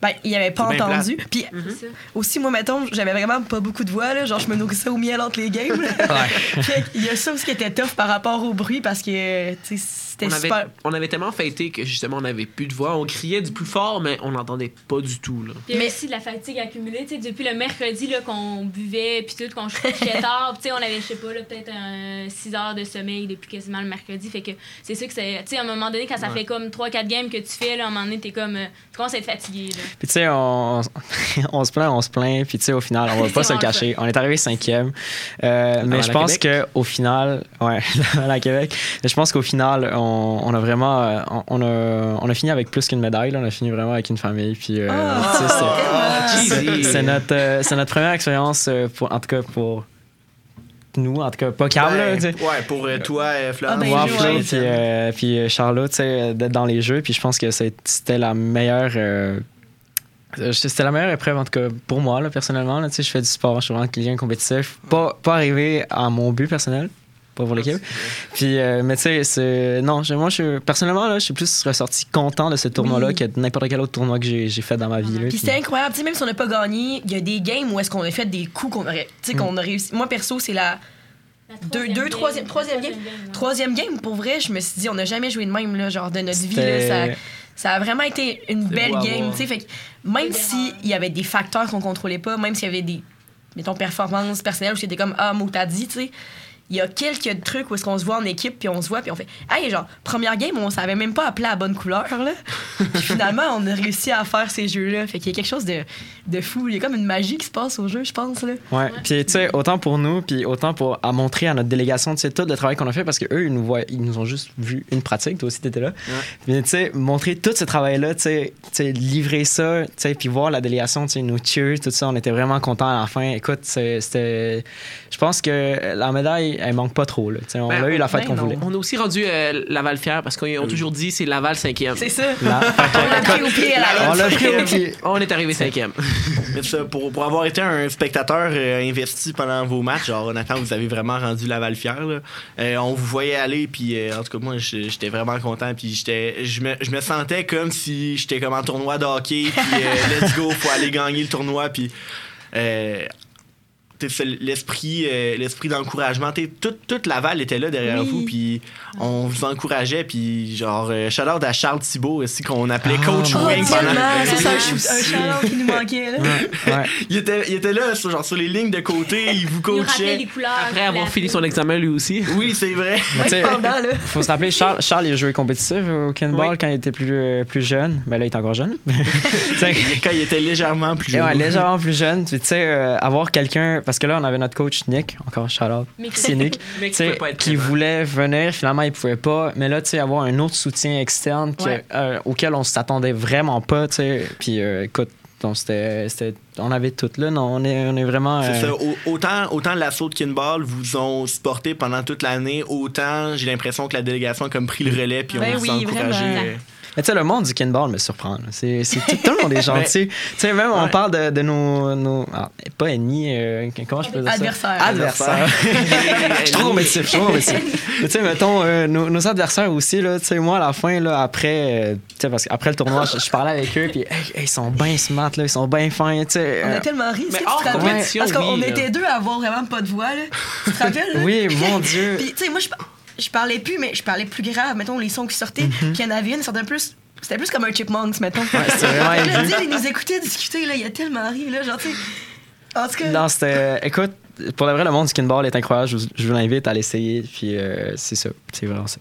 Ben, ils n'avaient pas entendu. Puis ça. aussi, moi, mettons, j'avais vraiment pas beaucoup de voix, là. Genre, je me nourrissais au miel entre les games. (laughs) qu'il y a ça aussi qui était tough par rapport au bruit parce que, tu sais, c'était On avait, super. on avait tellement fêté que justement on avait plus de voix. On criait du plus fort, mais on n'entendait pas du tout. Là. Puis a aussi de la fatigue accumulée, tu sais, depuis le mercredi là, qu'on buvait, puis tout, qu'on couchait (laughs) tard, puis tu sais, on avait, je sais pas, là, peut-être 6 heures de sommeil depuis quasiment le mercredi. Fait que c'est ça que c'est. Tu sais, à un moment donné, quand ça fait comme 3-4 games que tu fais, là, à un moment donné, t'es comme. euh, tu commences à être fatigué, là. Puis tu sais, on, (laughs) on se plaint, on se plaint, puis tu sais, au final, on va pas se le cacher. On est arrivé cinquième. Euh, mais je pense qu'au final, ouais, (laughs) à la Québec, mais je pense qu'au final, on, on a vraiment, euh, on, on a, on a fini avec plus qu'une médaille, là. on a fini vraiment avec une famille, puis euh, Ah, sais, c'est- notre, euh, c'est notre première expérience, pour, en tout cas pour nous, en tout cas pas Carl, là, Ben, ouais, pour euh, toi, Florence. Ah, ben, Moi, je- Flo, ouais. puis, euh, puis Charlotte, tu sais, d'être dans les jeux. Puis je pense que c'était la meilleure. euh, c'était la meilleure épreuve, en tout cas, pour moi, là, personnellement. Là, Tu sais, je fais du sport, je suis vraiment quelqu'un compétitif. Pas, pas arrivé à mon but personnel, pas pour l'équipe. Puis, euh, mais tu sais, c'est- non, moi, je, personnellement, là, je suis plus ressorti content de ce tournoi-là Oui. que de n'importe quel autre tournoi que j'ai fait dans ma vie. là. Puis Puis- c'était incroyable. Tu sais, même si on n'a pas gagné, il y a des games où est-ce qu'on a fait des coups qu'on aurait. Tu sais, qu'on a réussi. Moi, perso, c'est la La Deux- deux, troisième- troisième game. ouais. troisième game. Pour vrai, je me suis dit, on n'a jamais joué de même, là, genre, de notre vie. Là, ça, ça a vraiment été une belle beau game. voir. tu sais. Fait que même s'il y avait des facteurs qu'on contrôlait pas, même s'il y avait des, mettons, performances personnelles où c'était comme, ah, mot t'as dit, tu sais. Il y a quelques trucs où est-ce qu'on se voit en équipe, puis on se voit, puis on fait, hey, genre, première game, on savait même pas appeler à la bonne couleur, là. (laughs) Puis finalement, on a réussi à faire ces jeux-là. Fait qu'il y a quelque chose de, de fou. Il y a comme une magie qui se passe au jeu, je pense, là. Ouais. Puis tu sais, autant pour nous, puis autant pour à montrer à notre délégation, tu sais, tout le travail qu'on a fait, parce que eux, ils nous voient, ils nous ont juste vu une pratique. Toi aussi, t'étais là. Mais tu sais, montrer tout ce travail-là, tu sais, tu sais, livrer ça, tu sais, puis voir la délégation, tu sais, nous cheer, tout ça, on était vraiment contents à la fin. Écoute, c'était, je pense que la médaille, elle manque pas trop. Là. On Ben, a eu la fête ben qu'on voulait. On a aussi rendu euh, Laval-Fier parce qu'ils ont toujours dit c'est Laval cinquième. C'est ça. Là, On l'a pris au pied à la on l'a pris au pied. (laughs) On est arrivé cinquième. (laughs) Mais ça, pour, pour avoir été un spectateur euh, investi pendant vos matchs, genre Nathan, vous avez vraiment rendu Laval fier. là. Euh, on vous voyait aller, puis euh, en tout cas, moi, j'étais vraiment content, puis j'étais, je me, je me sentais comme si j'étais comme en tournoi de hockey, puis euh, (laughs) let's go, faut aller gagner le tournoi, puis. euh, l'esprit euh, l'esprit d'encouragement toute, toute Laval était là derrière Oui. vous puis on vous encourageait puis genre euh, shout out à Charles Thibault aussi qu'on appelait Ah, coach mon wing Oh, pendant c'est un, chaleur qui nous manquait. Là. Ouais. (laughs) il était, il était là, sur, genre sur les lignes de côté, il vous Il coachait. les couleurs. Après avoir la- fini son examen lui aussi. Oui, c'est vrai. Mais Pendant, là. (laughs) faut se rappeler, Charles, Charles il a joué compétitif au Kinball Oui. quand il était plus, euh, plus jeune. Ben là, il est encore jeune. (laughs) Quand il était légèrement plus jeune. ouais, légèrement plus jeune. Tu sais, euh, avoir quelqu'un. Parce que là, on avait notre coach Nick, encore. Mais C'est Nick. (laughs) Qui voulait venir, finalement, il pouvait pas. Mais là, tu sais, avoir un autre soutien externe que- Ouais. euh, auquel on s'attendait vraiment pas, tu sais. Puis, euh, écoute, donc, c'était, c'était- on avait tout là. Non, on est, on est vraiment. C'est euh, ça. Au- Autant, autant l'assaut de Kinball vous ont supporté pendant toute l'année, autant j'ai l'impression que la délégation a comme pris le relais puis Ben on vous a oui, encouragé. Euh, Mais tu sais, le monde du kinball me surprend. C'est, tout, tout le monde est (laughs) gentil. tu sais, même on Ouais. parle de, de nos, nos- ah, pas ennemis, euh, comment je peux dire ça? Adversaires. Adversaires. (laughs) Je suis trop compétitif, je suis trop (laughs) tu sais, mettons, euh, nos, nos adversaires aussi, là, tu sais, moi, à la fin, là, après, euh, tu sais, parce qu'après le tournoi, je, je parlais avec eux, puis hey, hey, ils sont bien smart, là, ils sont bien fins, tu sais. On euh, a tellement ri. Mais hors tu te rappelles? compétition, Parce qu'on oui, était deux à avoir vraiment pas de voix. Là. Tu te rappelles? là? Oui, mon Dieu. Puis, tu sais, moi, je, je parlais plus, mais je parlais plus grave. Mettons, les sons qui sortaient. Mhm. Puis il y en avait une, sortait plus. C'était plus comme un chipmunks, mettons. Fait que (laughs) là, ils nous écoutaient discuter, là. Il y a tellement ri, là. Genre, tu sais. En tout cas. Non, c'était. Écoute, pour le vrai, le monde du kinball est incroyable. Je vous, je vous invite à l'essayer, puis euh, c'est ça. C'est vraiment ça.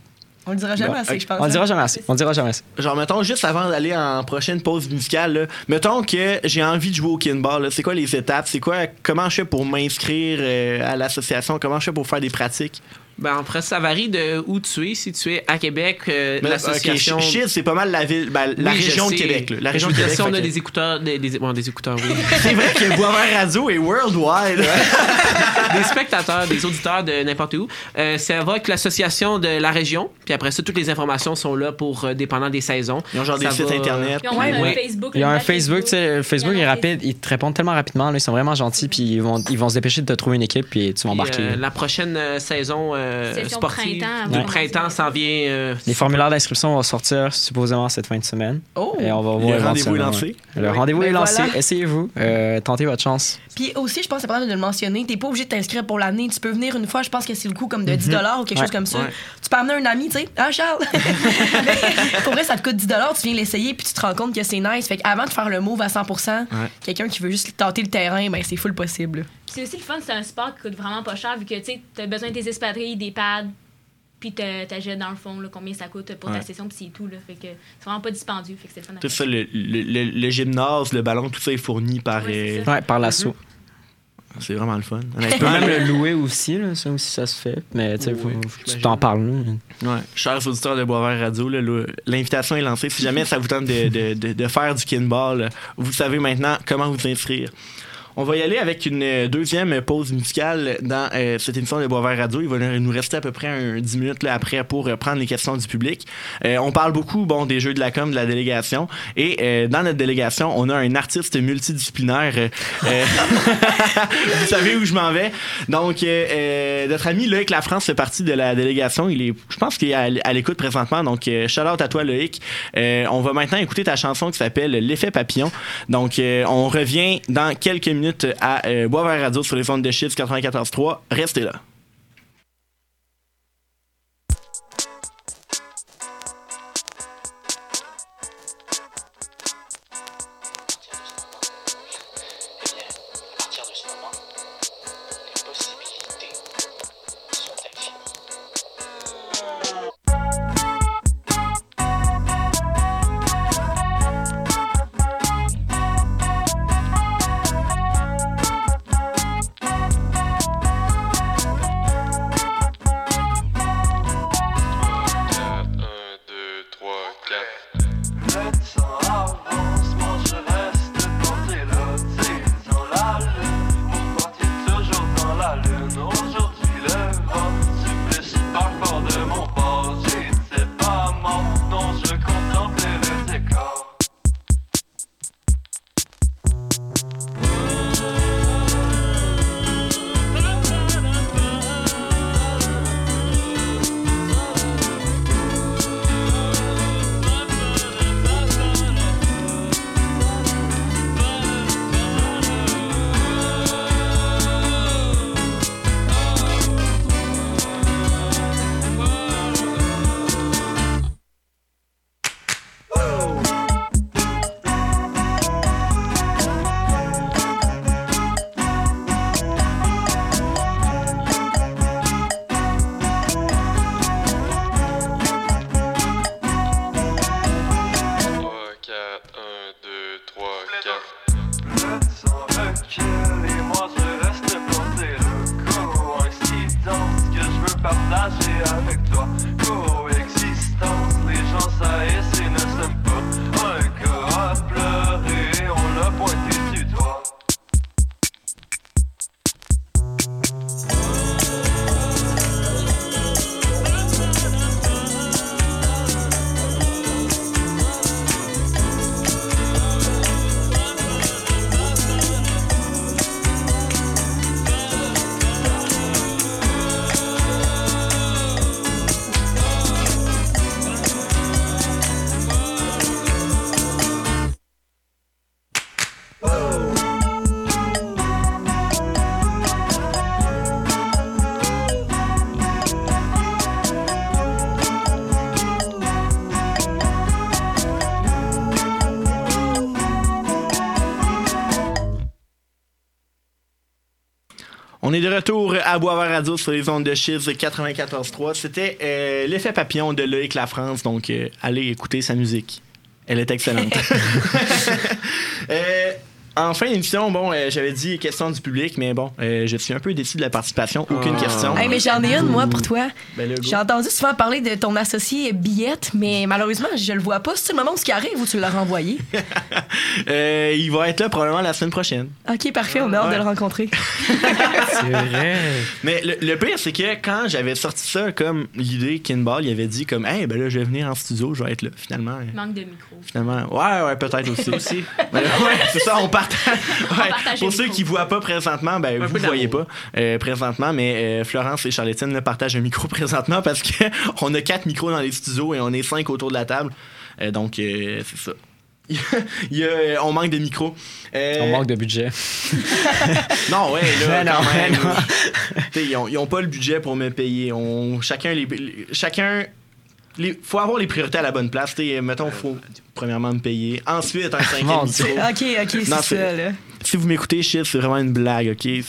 On le dira jamais Bon, assez, je pense. On le dira hein. jamais assez. On le dira jamais assez. Genre, mettons, juste avant d'aller en prochaine pause musicale, là, mettons que j'ai envie de jouer au kinball. C'est quoi les étapes? C'est quoi, comment je fais pour m'inscrire euh, à l'association? Comment je fais pour faire des pratiques? Ben, après, ça varie de où tu es. Si tu es à Québec, euh, Mais, l'association. ok, Ch- Chid, c'est pas mal la ville, ben, la Oui, région de. Québec. là. La région de Québec. Si on a que- des écouteurs, des, des- bon, des écouteurs, oui. (laughs) C'est vrai que Boisvert Radio est worldwide. (laughs) des spectateurs, des auditeurs de n'importe où. Euh, ça va avec l'association de la région. Puis après ça, toutes les informations sont là pour euh, dépendant des saisons. Ils ont genre Ça des sites va- internet. Puis on a Ouais, un ouais. Facebook. Il y a un Facebook, tu sais, le Facebook Il est rapide, ils te répondent tellement rapidement, là, ils sont vraiment gentils, puis ils vont, ils vont se dépêcher de te trouver une équipe, puis tu vas embarquer. euh, la prochaine euh, saison euh, sportive printemps, du ouais. printemps s'en vient. euh, Les formulaires d'inscription vont sortir supposément cette fin de semaine. Oh! Et on va voir Le rendez-vous est lancé. Le rendez-vous Ben est lancé. voilà. Essayez-vous. Euh, tentez votre chance. Puis aussi, je pense que c'est important de le mentionner. T'es pas obligé de t'inscrire pour l'année. Tu peux venir une fois, je pense que c'est le coût comme de 10 ou quelque Ouais. chose comme ça. Ouais. Tu peux amener un ami, tu sais. Ah, Charles! (laughs) (laughs) Pour vrai, ça te coûte 10 tu viens l'essayer, puis tu te rends compte que c'est nice. Fait qu'avant de faire le move à 100% quelqu'un qui veut juste tenter le terrain, ben c'est full possible. C'est aussi le fun, c'est un sport qui coûte vraiment pas cher vu que tu sais, t'as besoin de tes espadrilles, des pads, puis t'as- t'achètes dans le fond là, combien ça coûte pour Ouais. ta session, puis c'est tout. Là, fait que c'est vraiment pas dispendieux. Fait que c'est le fun à Tout ça, le, le, le- le gymnase, le ballon, tout ça est fourni par. Ouais, euh. Ouais, par l'assaut. C'est vraiment le fun. Tu peux même le louer aussi, là, ça aussi, ça se fait. Mais tu Oui, tu t'en parles. ouais. Chers auditeurs de Boisvert Radio, l'invitation est lancée. Si jamais ça vous tente de, de, de, de faire du kinball, vous savez maintenant comment vous inscrire. On va y aller avec une euh, deuxième pause musicale dans euh, cette émission de Boisvert Radio. Il va nous rester à peu près un 10 minutes là, après pour euh, prendre les questions du public. Euh, on parle beaucoup bon, des jeux de la com, de la délégation. Et euh, dans notre délégation, on a un artiste multidisciplinaire. (laughs) vous savez où je m'en vais. Donc, notre ami Loïc Lafrance fait partie de la délégation. Il est, je pense qu'il est à, l'écoute présentement. Donc, shout out à toi, Loïc. On va maintenant écouter ta chanson qui s'appelle L'effet papillon. Donc, on revient dans quelques minutes à euh, Boisvert Radio sur les ondes de Chips 94.3. Restez là. On est de retour à Boisvert Radio sur les ondes de Chiz 94.3. C'était euh, l'effet papillon de Loïc La France, donc euh, allez écouter sa musique. Elle est excellente. (laughs) Euh, en fin d'émission, bon, euh, j'avais dit question du public, mais bon, euh, je suis un peu déçu de la participation. Aucune Ah. question. Hey, mais j'en ai une, moi, pour toi. Ben, le go. J'ai entendu souvent parler de ton associé Billette, mais malheureusement, je le vois pas. C'est le moment où ce qui arrive ou tu l'as renvoyé? (laughs) Euh, il va être là probablement la semaine prochaine. Ok, parfait, on a hâte de le rencontrer. (laughs) C'est vrai. Mais le, le pire, c'est que quand j'avais sorti ça comme l'idée, Kinball, il avait dit comme, hey, ben là, je vais venir en studio, je vais être là. Finalement, euh, Manque de micro. finalement, ouais, ouais, peut-être aussi. aussi. (laughs) Ouais, c'est ça, on partage. (laughs) Ouais, pour ceux qui voient pas présentement, ben, Un vous peu voyez pas euh, présentement, mais euh, Florence et Charlottine là, partagent un micro (laughs) présentement parce que (laughs) on a quatre micros dans les studios et on est cinq autour de la table. Euh, donc, euh, c'est ça. Il y a, on manque de micros. Euh, On manque de budget. Non, ouais, là, non, quand même. non. Ils, ont, ils ont pas le budget pour me payer. On, chacun, les, les- chacun, les, faut avoir les priorités à la bonne place. T'sais, mettons, faut premièrement me payer. Ensuite, un cinquième micro. Ok, ok, c'est ça, là. Si vous m'écoutez, shit, c'est vraiment une blague, ok? (laughs)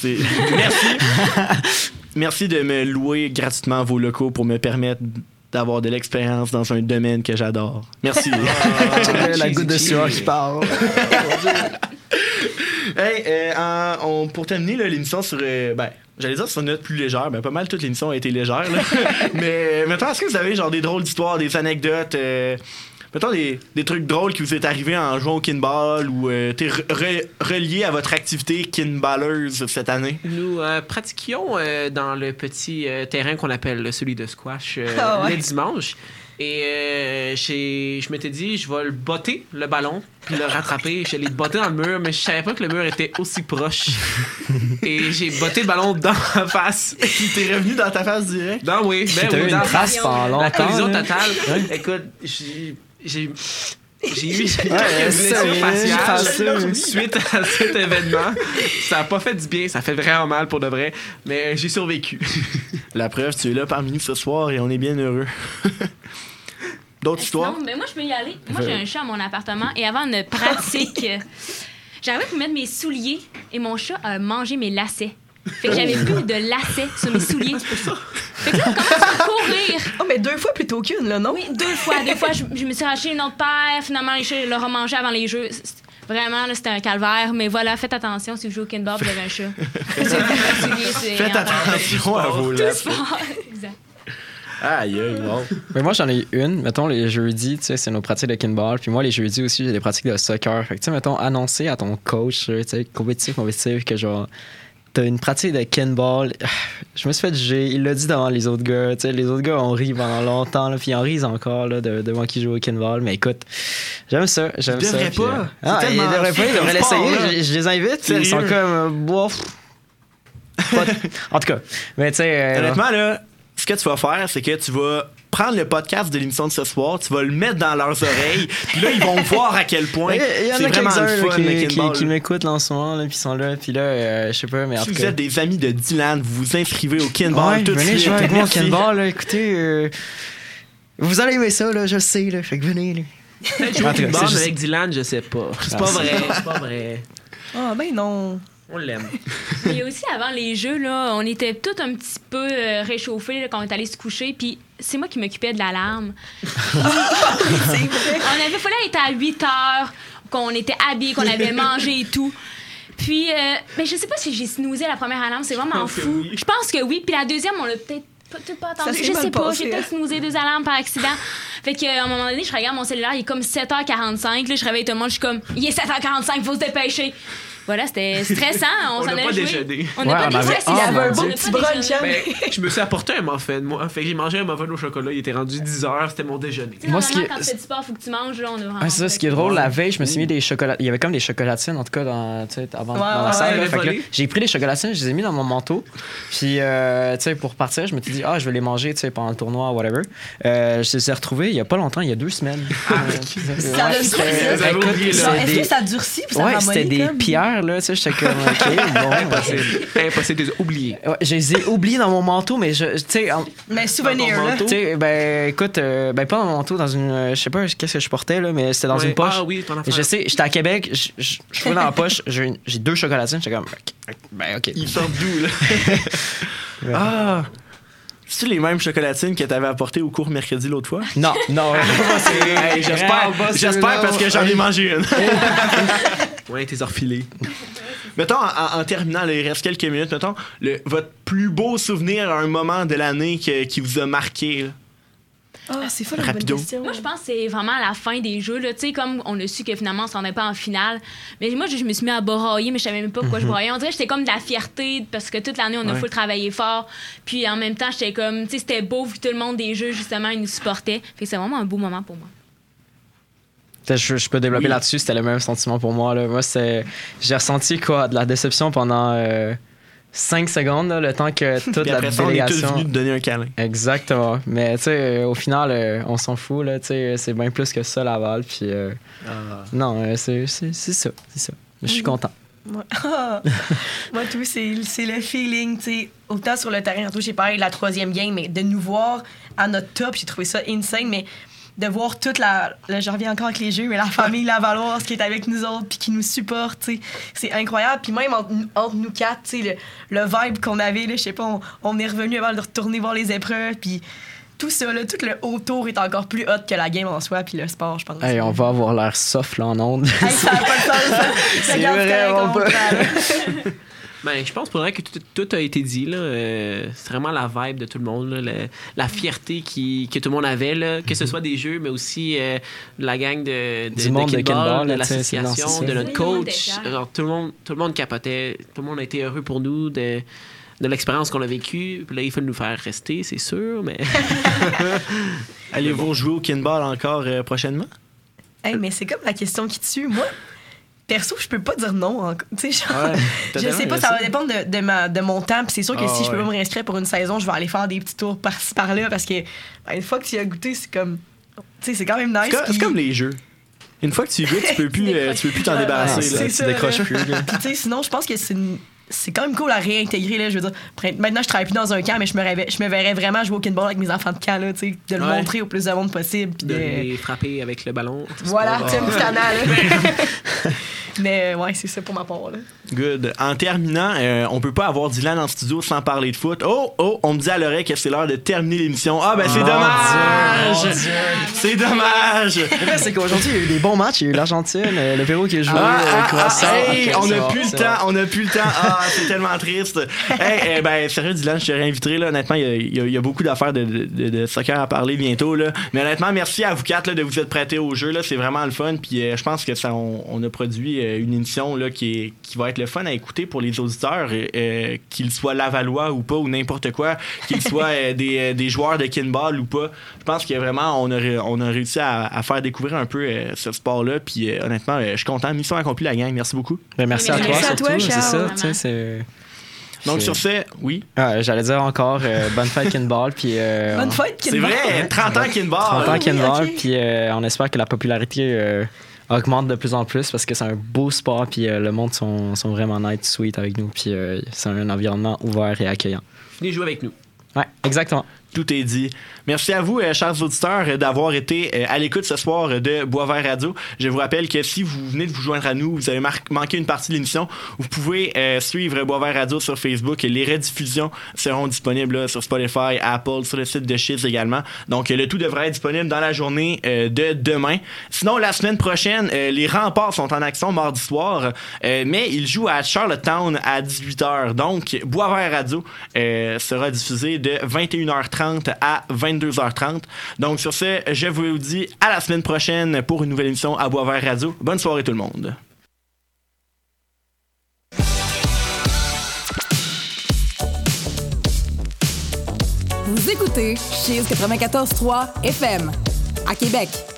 Merci. (laughs) Merci de me louer gratuitement vos locaux pour me permettre d'avoir de l'expérience dans un domaine que j'adore. Merci. (laughs) la goutte de sueur qui parle. Hey, euh, en- on- pour terminer l'émission sur. euh, ben, j'allais dire sur une note plus légère. Ben, pas mal toute l'émission a été légère. là. Mais maintenant, est-ce que vous avez genre des drôles d'histoires, des anecdotes, euh, mettons des, des trucs drôles qui vous est arrivé en jouant au kinball ou euh, t'es re- re- relié à votre activité kinballeuse cette année? Nous euh, pratiquions euh, dans le petit euh, terrain qu'on appelle celui de squash euh, Ah ouais. le dimanche. Et euh, j'ai- je m'étais dit, je vais le botter, le ballon, puis le rattraper. Je l'ai botté dans le mur, mais je savais pas que le mur était aussi proche. (laughs) Et j'ai botté le ballon dans ma face. T'es revenu dans ta face direct? Non, oui, ben oui, eu une dans la trace pendant La longtemps. collision là. totale. Écoute, j'ai... j'ai j'ai eu quelques blessures faciales suite à cet événement. Ça a pas fait du bien, ça fait vraiment mal pour de vrai, mais j'ai survécu. (laughs) La preuve, tu es là parmi nous ce soir et on est bien heureux. (laughs) D'autres histoires? Non, mais moi, je peux y aller. Moi, j'ai un chat à mon appartement et avant une pratique, (laughs) euh, j'arrivais pour mettre mes souliers et mon chat a mangé mes lacets. Fait que j'avais plus de lacets sur mes souliers. Fait que là, on commence à courir. (laughs) Oh, mais deux fois plutôt qu'une, là, non? Oui, deux fois. Deux fois, je, je me suis racheté une autre paire. Finalement, les chats l'auront mangé avant les jeux. Vraiment, là, c'était un calvaire. Mais voilà, faites attention si vous jouez au kinball, vous avez un chat. (laughs) Faites attention à vos sport. (laughs) Exact. Aïe, aïe, wow. Mais moi, j'en ai une. Mettons, les jeudis, tu sais, c'est nos pratiques de kinball. Puis moi, les jeudis aussi, j'ai des pratiques de soccer. Fait que, tu sais, mettons, annoncer à ton coach, tu sais, compétitif, compétitif, que genre, t'as une pratique de kinball. (sighs) Je me suis fait juger. Il l'a dit devant les autres gars. Tu sais, les autres gars ont ri pendant longtemps, là, puis ils en risent encore, là, de- devant qui joue au kinball. Mais écoute, j'aime ça. J'aime Ils ça. devraient puis, pas. euh, Ah, ils devraient pas, ils devraient l'essayer. Je, je les invite, ils sont comme, euh, bof. En tout cas, mais tu sais. euh, Honnêtement, là, ce que tu vas faire, c'est que tu vas prendre le podcast de l'émission de ce soir, tu vas le mettre dans leurs oreilles, (laughs) puis là, ils vont voir à quel point Il y- il y en c'est a vraiment le fun, qui, qui- qui m'écoutent là, en ce moment, là, puis ils sont là, puis là, euh, je sais pas, mais en Si vous cas. êtes des amis de Dylan, vous vous inscrivez au kinball Ouais, tout de suite. jouer avec moi au kinball, là, écoutez. euh, vous allez aimer ça, là, je le sais, là, fait que venez, là. Peut-être jouer au kinball avec Dylan, je sais pas. C'est pas vrai, c'est pas vrai. Ah, ben non. On l'aime. Il y a aussi avant les jeux, là, on était tous un petit peu euh, réchauffés là, quand on est allé se coucher. Puis c'est moi qui m'occupais de l'alarme. (laughs) on avait fallu être à 8 heures, qu'on était habillés, qu'on avait mangé et tout. Puis, euh, mais je sais pas si j'ai snoozé la première alarme, c'est vraiment fou. oui. Je pense que oui. Puis la deuxième, on l'a peut-être pas, tout s'est Je sais pas, j'ai peut-être hein. snoozé deux alarmes par accident. Fait qu'à un moment donné, je regarde mon cellulaire, il est comme 7h45. Là, je réveille tout le monde, je suis comme, il est 7h45, faut se dépêcher. Voilà, c'était (laughs) stressant. On, On s'en pas joué. déjeuné. On n'a Ouais, pas déjeuné. Oh, Il avait un beau petit brunch, hein? Ben, je me suis apporté un muffin, moi. Fait que j'ai mangé un muffin au chocolat. Il était rendu 10 heures. C'était mon déjeuner. Moi, ce qui quand tu fais du sport, faut que tu manges. Là, on a vraiment Ah, c'est ça, ce qui est drôle, la veille, je me suis mis des chocolats. Il y avait comme des chocolatines, en tout cas, dans, tu sais, avant Ouais, dans la salle. ouais, j'ai pris les chocolatines, je les ai mis dans mon manteau. Puis, euh, tu sais, pour partir, je m'étais dit, ah, je vais les manger, tu sais, pendant le tournoi, whatever. Euh, je les ai retrouvés il y a pas longtemps, il y a deux semaines. Euh, Ça Genre, Est-ce des- que ça durcit Ouais, c'était des comme? Pierres, là, tu sais, j'étais comme, (laughs) OK, bon. Impossible. Impossible de les oublier. Ouais, je les ai oubliés dans mon manteau, mais je, tu sais, en- Mais souvenir, là. tu sais, ben, écoute, euh, ben, pas dans mon manteau, dans une, euh, je sais pas qu'est-ce que je portais, là, mais c'était dans Ouais. une poche. Ah oui, ton affaire. je sais, j'étais à Québec, je, trouvais dans la poche, j'ai deux chocolatines, j'étais comme, ben, ok. Ils sortent d'où, là? (laughs) ah! C'est-tu les mêmes chocolatines que t'avais apportées au cours mercredi l'autre fois? Non, non, (laughs) Hey, J'espère j'espère parce que j'en ai mangé une. Ouais, t'es orfilé. Mettons, en, en terminant, là, il reste quelques minutes, mettons, le- votre plus beau souvenir à un moment de l'année que- qui vous a marqué. là? Ah, c'est fou la bonne question. Moi, je pense que c'est vraiment à la fin des jeux. Tu sais, comme on a su que finalement, on s'en est pas en finale. Mais moi, je, je me suis mis à brailler, mais je savais même pas pourquoi je braillais. On dirait que j'étais comme de la fierté parce que toute l'année, on a Ouais. full travaillé fort. Puis en même temps, j'étais comme, tu sais, c'était beau vu que tout le monde des jeux, justement, ils nous supportaient. Fait que c'est vraiment un beau moment pour moi. Je, je peux développer Oui. là-dessus, c'était le même sentiment pour moi. Là. Moi, c'est, j'ai ressenti quoi, de la déception pendant 5 secondes, là, le temps que (laughs) toute la après ça, on est tous délégation. venus te donner un câlin. Exactement. Mais tu sais, euh, au final, euh, on s'en fout. Là, tu sais, c'est bien plus que ça, Laval. Puis euh, non, euh, c'est, c'est, c'est ça. C'est ça. Je suis content. Moi, Ah! (laughs) Moi, tout, c'est c'est le feeling, tu sais. Autant sur le terrain, j'ai parlé de la troisième game, mais de nous voir à notre top, j'ai trouvé ça insane, mais de voir toute la. Là, je reviens encore avec les jeux, mais la famille Lavaloise qui est avec nous autres, puis qui nous supporte. C'est incroyable. Puis même entre, nous- entre nous quatre, le, le vibe qu'on avait, je sais pas, on, on est revenu avant de retourner voir les épreuves, puis tout ça, là, tout le autour est encore plus hot que la game en soi, puis le sport, je pense. Hey, on va avoir l'air soft là en onde. Hey, ça a pas de sens. (laughs) C'est vraiment pas. (laughs) Ben, je pense pour vrai que tout, tout a été dit. là. Euh, c'est vraiment la vibe de tout le monde. là, le- la fierté qui, que tout le monde avait, là, que ce soit des jeux, mais aussi euh, de la gang de, de, Du monde de Kinball, de l'association, de notre coach. Alors, tout, le monde, tout le monde capotait. Tout le monde a été heureux pour nous de, de l'expérience qu'on a vécue. Puis là, il faut nous faire rester, c'est sûr, mais... (laughs) Allez-vous jouer au kinball encore euh, prochainement? Hey, mais c'est comme la question qui tue. Moi, perso, je peux pas dire non. Tu sais, genre, (laughs) je sais pas, ça va dépendre de, de, ma, de mon temps. Puis c'est sûr que Ah, si je peux ouais. pas me réinscrire pour une saison, je vais aller faire des petits tours par-ci par-là parce que ben, une fois que tu y as goûté, c'est comme. Tu sais, c'est quand même nice. C'est comme, les jeux. Une fois que tu y goûtes, tu (laughs) peux plus, euh, tu peux plus t'en Ouais, débarrasser. c'est là. ça, tu décroches plus. Puis, tu sais, sinon, je pense que c'est une- C'est quand même cool à réintégrer, là, je veux dire. Maintenant, je travaille plus dans un camp, mais je me, rêvais- je me verrais vraiment jouer au kinball avec mes enfants de camp, là, tu sais, de le Ouais. montrer au plus de monde possible. puis de de- les frapper avec le ballon. (laughs) Voilà, tu sais, là. (laughs) Mais ouais, c'est ça pour ma part, là. Good. En terminant, euh, on peut pas avoir Dylan en studio sans parler de foot. Oh, oh, on me dit à l'oreille que c'est l'heure de terminer l'émission. Ah, ben c'est Oh, dommage! C'est dommage! (laughs) C'est qu'aujourd'hui, il y a eu des bons matchs. Il y a eu l'Argentine, euh, le Pérou qui a joué, Ah, euh, ah, Croissant. ah, hey, on n'a plus le temps, on n'a plus le temps. Ah, c'est tellement triste. Hey, eh ben, sérieux, Dylan, je te réinviterai. Là. Honnêtement, il y a- il y, a- il y a beaucoup d'affaires de, de- de soccer à parler bientôt. Là. Mais honnêtement, merci à vous quatre là, de vous être prêtés au jeu. Là. C'est vraiment le fun. Puis euh, je pense que ça, on, on a produit euh, une émission là, qui, est, qui va être le fun à écouter pour les auditeurs, euh, qu'ils soient Lavallois ou pas, ou n'importe quoi, qu'ils soient euh, des, des joueurs de kinball ou pas. Je pense que vraiment, on a, on a réussi à, à faire découvrir un peu euh, ce sport-là. Puis euh, honnêtement, euh, je suis content. Mission accomplie, la gang. Merci beaucoup. Ben, merci à Merci toi, à surtout. toi, c'est. Donc, sur ce, oui. Ah, J'allais dire encore euh, bonne fête Kinball. Puis, euh, (laughs) Bonne on- fête, C'est Kinball. vrai, 30 ans Kinball. 30 ans oui, Kinball. ok. Puis euh, on espère que la popularité euh, augmente de plus en plus parce que c'est un beau sport. Puis euh, le monde sont, sont vraiment nice, sweet avec nous. Puis euh, c'est un environnement ouvert et accueillant. Venez jouer avec nous. Ouais, exactement. Tout est dit. Merci à vous, euh, chers auditeurs, euh, d'avoir été euh, à l'écoute ce soir de Boisvert Radio. Je vous rappelle que si vous venez de vous joindre à nous, vous avez manqué une partie de l'émission, vous pouvez suivre Boisvert Radio sur Facebook. Les rediffusions seront disponibles sur Spotify, Apple, sur le site de Shiz également. Donc, le tout devrait être disponible dans la journée de demain. Sinon, la semaine prochaine, les remparts sont en action mardi soir, mais ils jouent à Charlottetown à 18h. Donc, Boisvert Radio sera diffusé de 21h30 à 22h30. Donc sur ce, je vous dis à la semaine prochaine pour une nouvelle émission à Boisvert Radio. Bonne soirée tout le monde. Vous écoutez Cheese 94.3 FM à Québec.